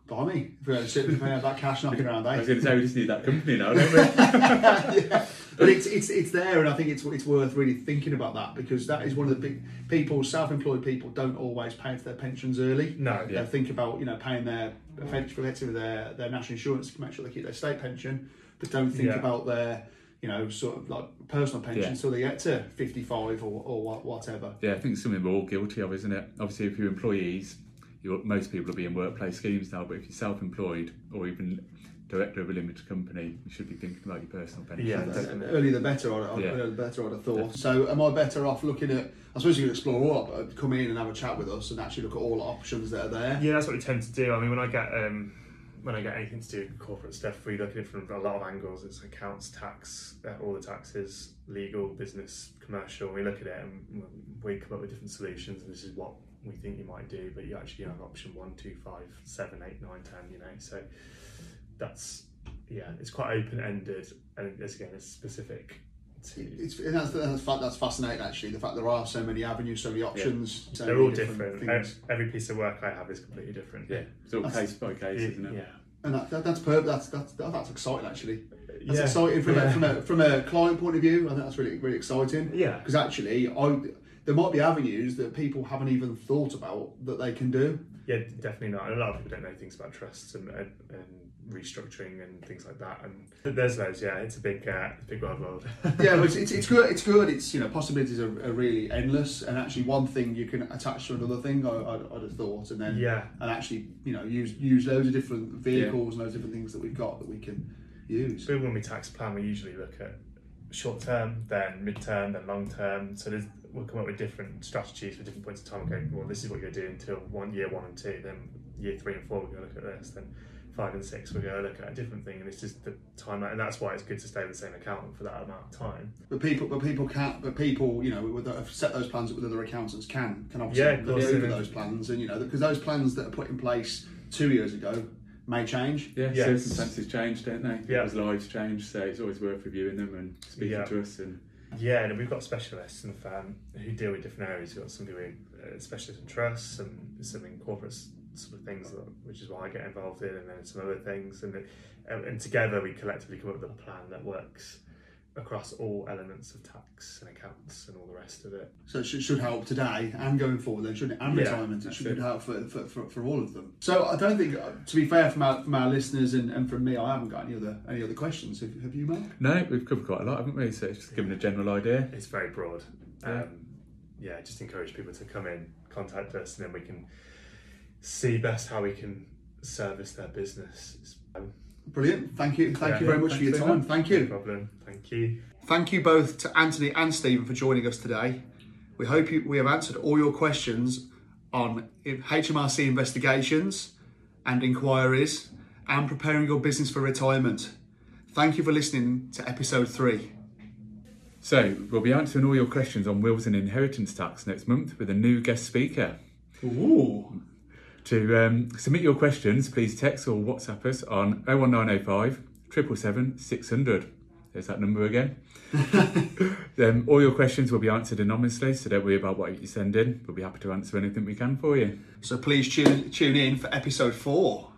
Blimey, if we had to sit that cash knocking around, eh? I eh? was going to say, we just need that company now, don't we? yeah. But it's, it's it's there, and I think it's it's worth really thinking about that because that is one of the big people. Self-employed people don't always pay into their pensions early. No. Yeah. They think about you know paying their effectively their their national insurance to make sure they keep their state pension, but don't think Yeah. about their you know sort of like personal pension Yeah. until they get to fifty-five or or whatever. Yeah, I think it's something we're all guilty of, isn't it? Obviously, if you're employees, you're, most people will be in workplace schemes now, but if you're self-employed or even director of a limited company, you should be thinking about your personal pension. Yeah, That's- definitely. Earlier the better, I'd, I'd, Yeah. the better, I'd have thought. So, am I better off looking at? I suppose you can explore all, but come in and have a chat with us and actually look at all the options that are there. Yeah, that's what we tend to do. I mean, when I get um, when I get anything to do with corporate stuff, we look at it from a lot of angles. It's accounts, tax, uh, all the taxes, legal, business, commercial. We look at it and we come up with different solutions, and this is what we think you might do. But you actually have option one, two, five, seven, eight, nine, ten. You know, so that's yeah, it's quite open ended, and it's, again, it's specific. To, It's, and that's, that's, that's fascinating actually. The fact there are so many avenues, so many options. So they're many all different. things. Ev- Every piece of work I have is completely different. Yeah, it's all That's- case by case, isn't it? yeah. And that, that, that's perfect. That's, that's that's exciting actually. That's Yeah. exciting from, Yeah. a, from a from a client point of view. I think that's really really exciting. Yeah. Because actually, I there might be avenues that people haven't even thought about that they can do. Yeah, definitely not. And a lot of people don't know things about trusts and, and, and restructuring and things like that. And there's loads. Yeah, it's a big, uh, big wide world. yeah, but it's, it's, it's good. It's good. It's you know possibilities are, are really endless, and actually one thing you can attach to another thing. I, I'd, I'd have thought, and then Yeah. and actually you know use use loads of different vehicles and loads of different things that we've got that we can use. So when we tax plan, we usually look at short term, then mid term, then long term. So there's, we'll come up with different strategies for different points of time. Okay, well, this is what you're doing until one year one and two. Then year three and four, we're going to look at this. Then five and six, we're going to look at a different thing. And it's just the timeline, and that's why it's good to stay with the same accountant for that amount of time. But people, but people can't. But people, you know, with, that have set those plans up with other accountants can can obviously Yeah, look course, over and- those plans, and you know, because those plans that are put in place two years ago may change. Yeah, Yes. circumstances change, don't they? Yeah. People's lives change, so it's always worth reviewing them and speaking Yeah. to us. And Yeah, and we've got specialists in the firm who deal with different areas. We've got some doing uh, specialists in trusts and some in corporate sort of things, that, which is what I get involved in, and then some other things. And, and, and together we collectively come up with a plan that works across all elements of tax and accounts and all the rest of it. So it should, should help today and going forward, then shouldn't it? And Yeah, retirement, it should it. help for, for, for, for all of them. So I don't think, uh, to be fair, from our from our listeners and, and from me, I haven't got any other any other questions. Have, have you, Marc? no, we've covered quite a lot, haven't we? So it's just giving a general idea. It's very broad. Yeah. Um, yeah, just encourage people to come in, contact us, and then we can see best how we can service their business. Brilliant. Thank you. Thank Yeah. you very much for your time. much. Thank no you. problem. Thank you. Thank you both to Anthony and Stephen for joining us today. We hope you, we have answered all your questions on HMRC investigations and inquiries and preparing your business for retirement. Thank you for listening to episode three. So, we'll be answering all your questions on wills and inheritance tax next month with a new guest speaker. Ooh. To um, submit your questions, please text or WhatsApp us on 01905 777 600. There's that number again. um, all your questions will be answered anonymously, so don't worry about what you send in. We'll be happy to answer anything we can for you. So please tune, tune in for episode four.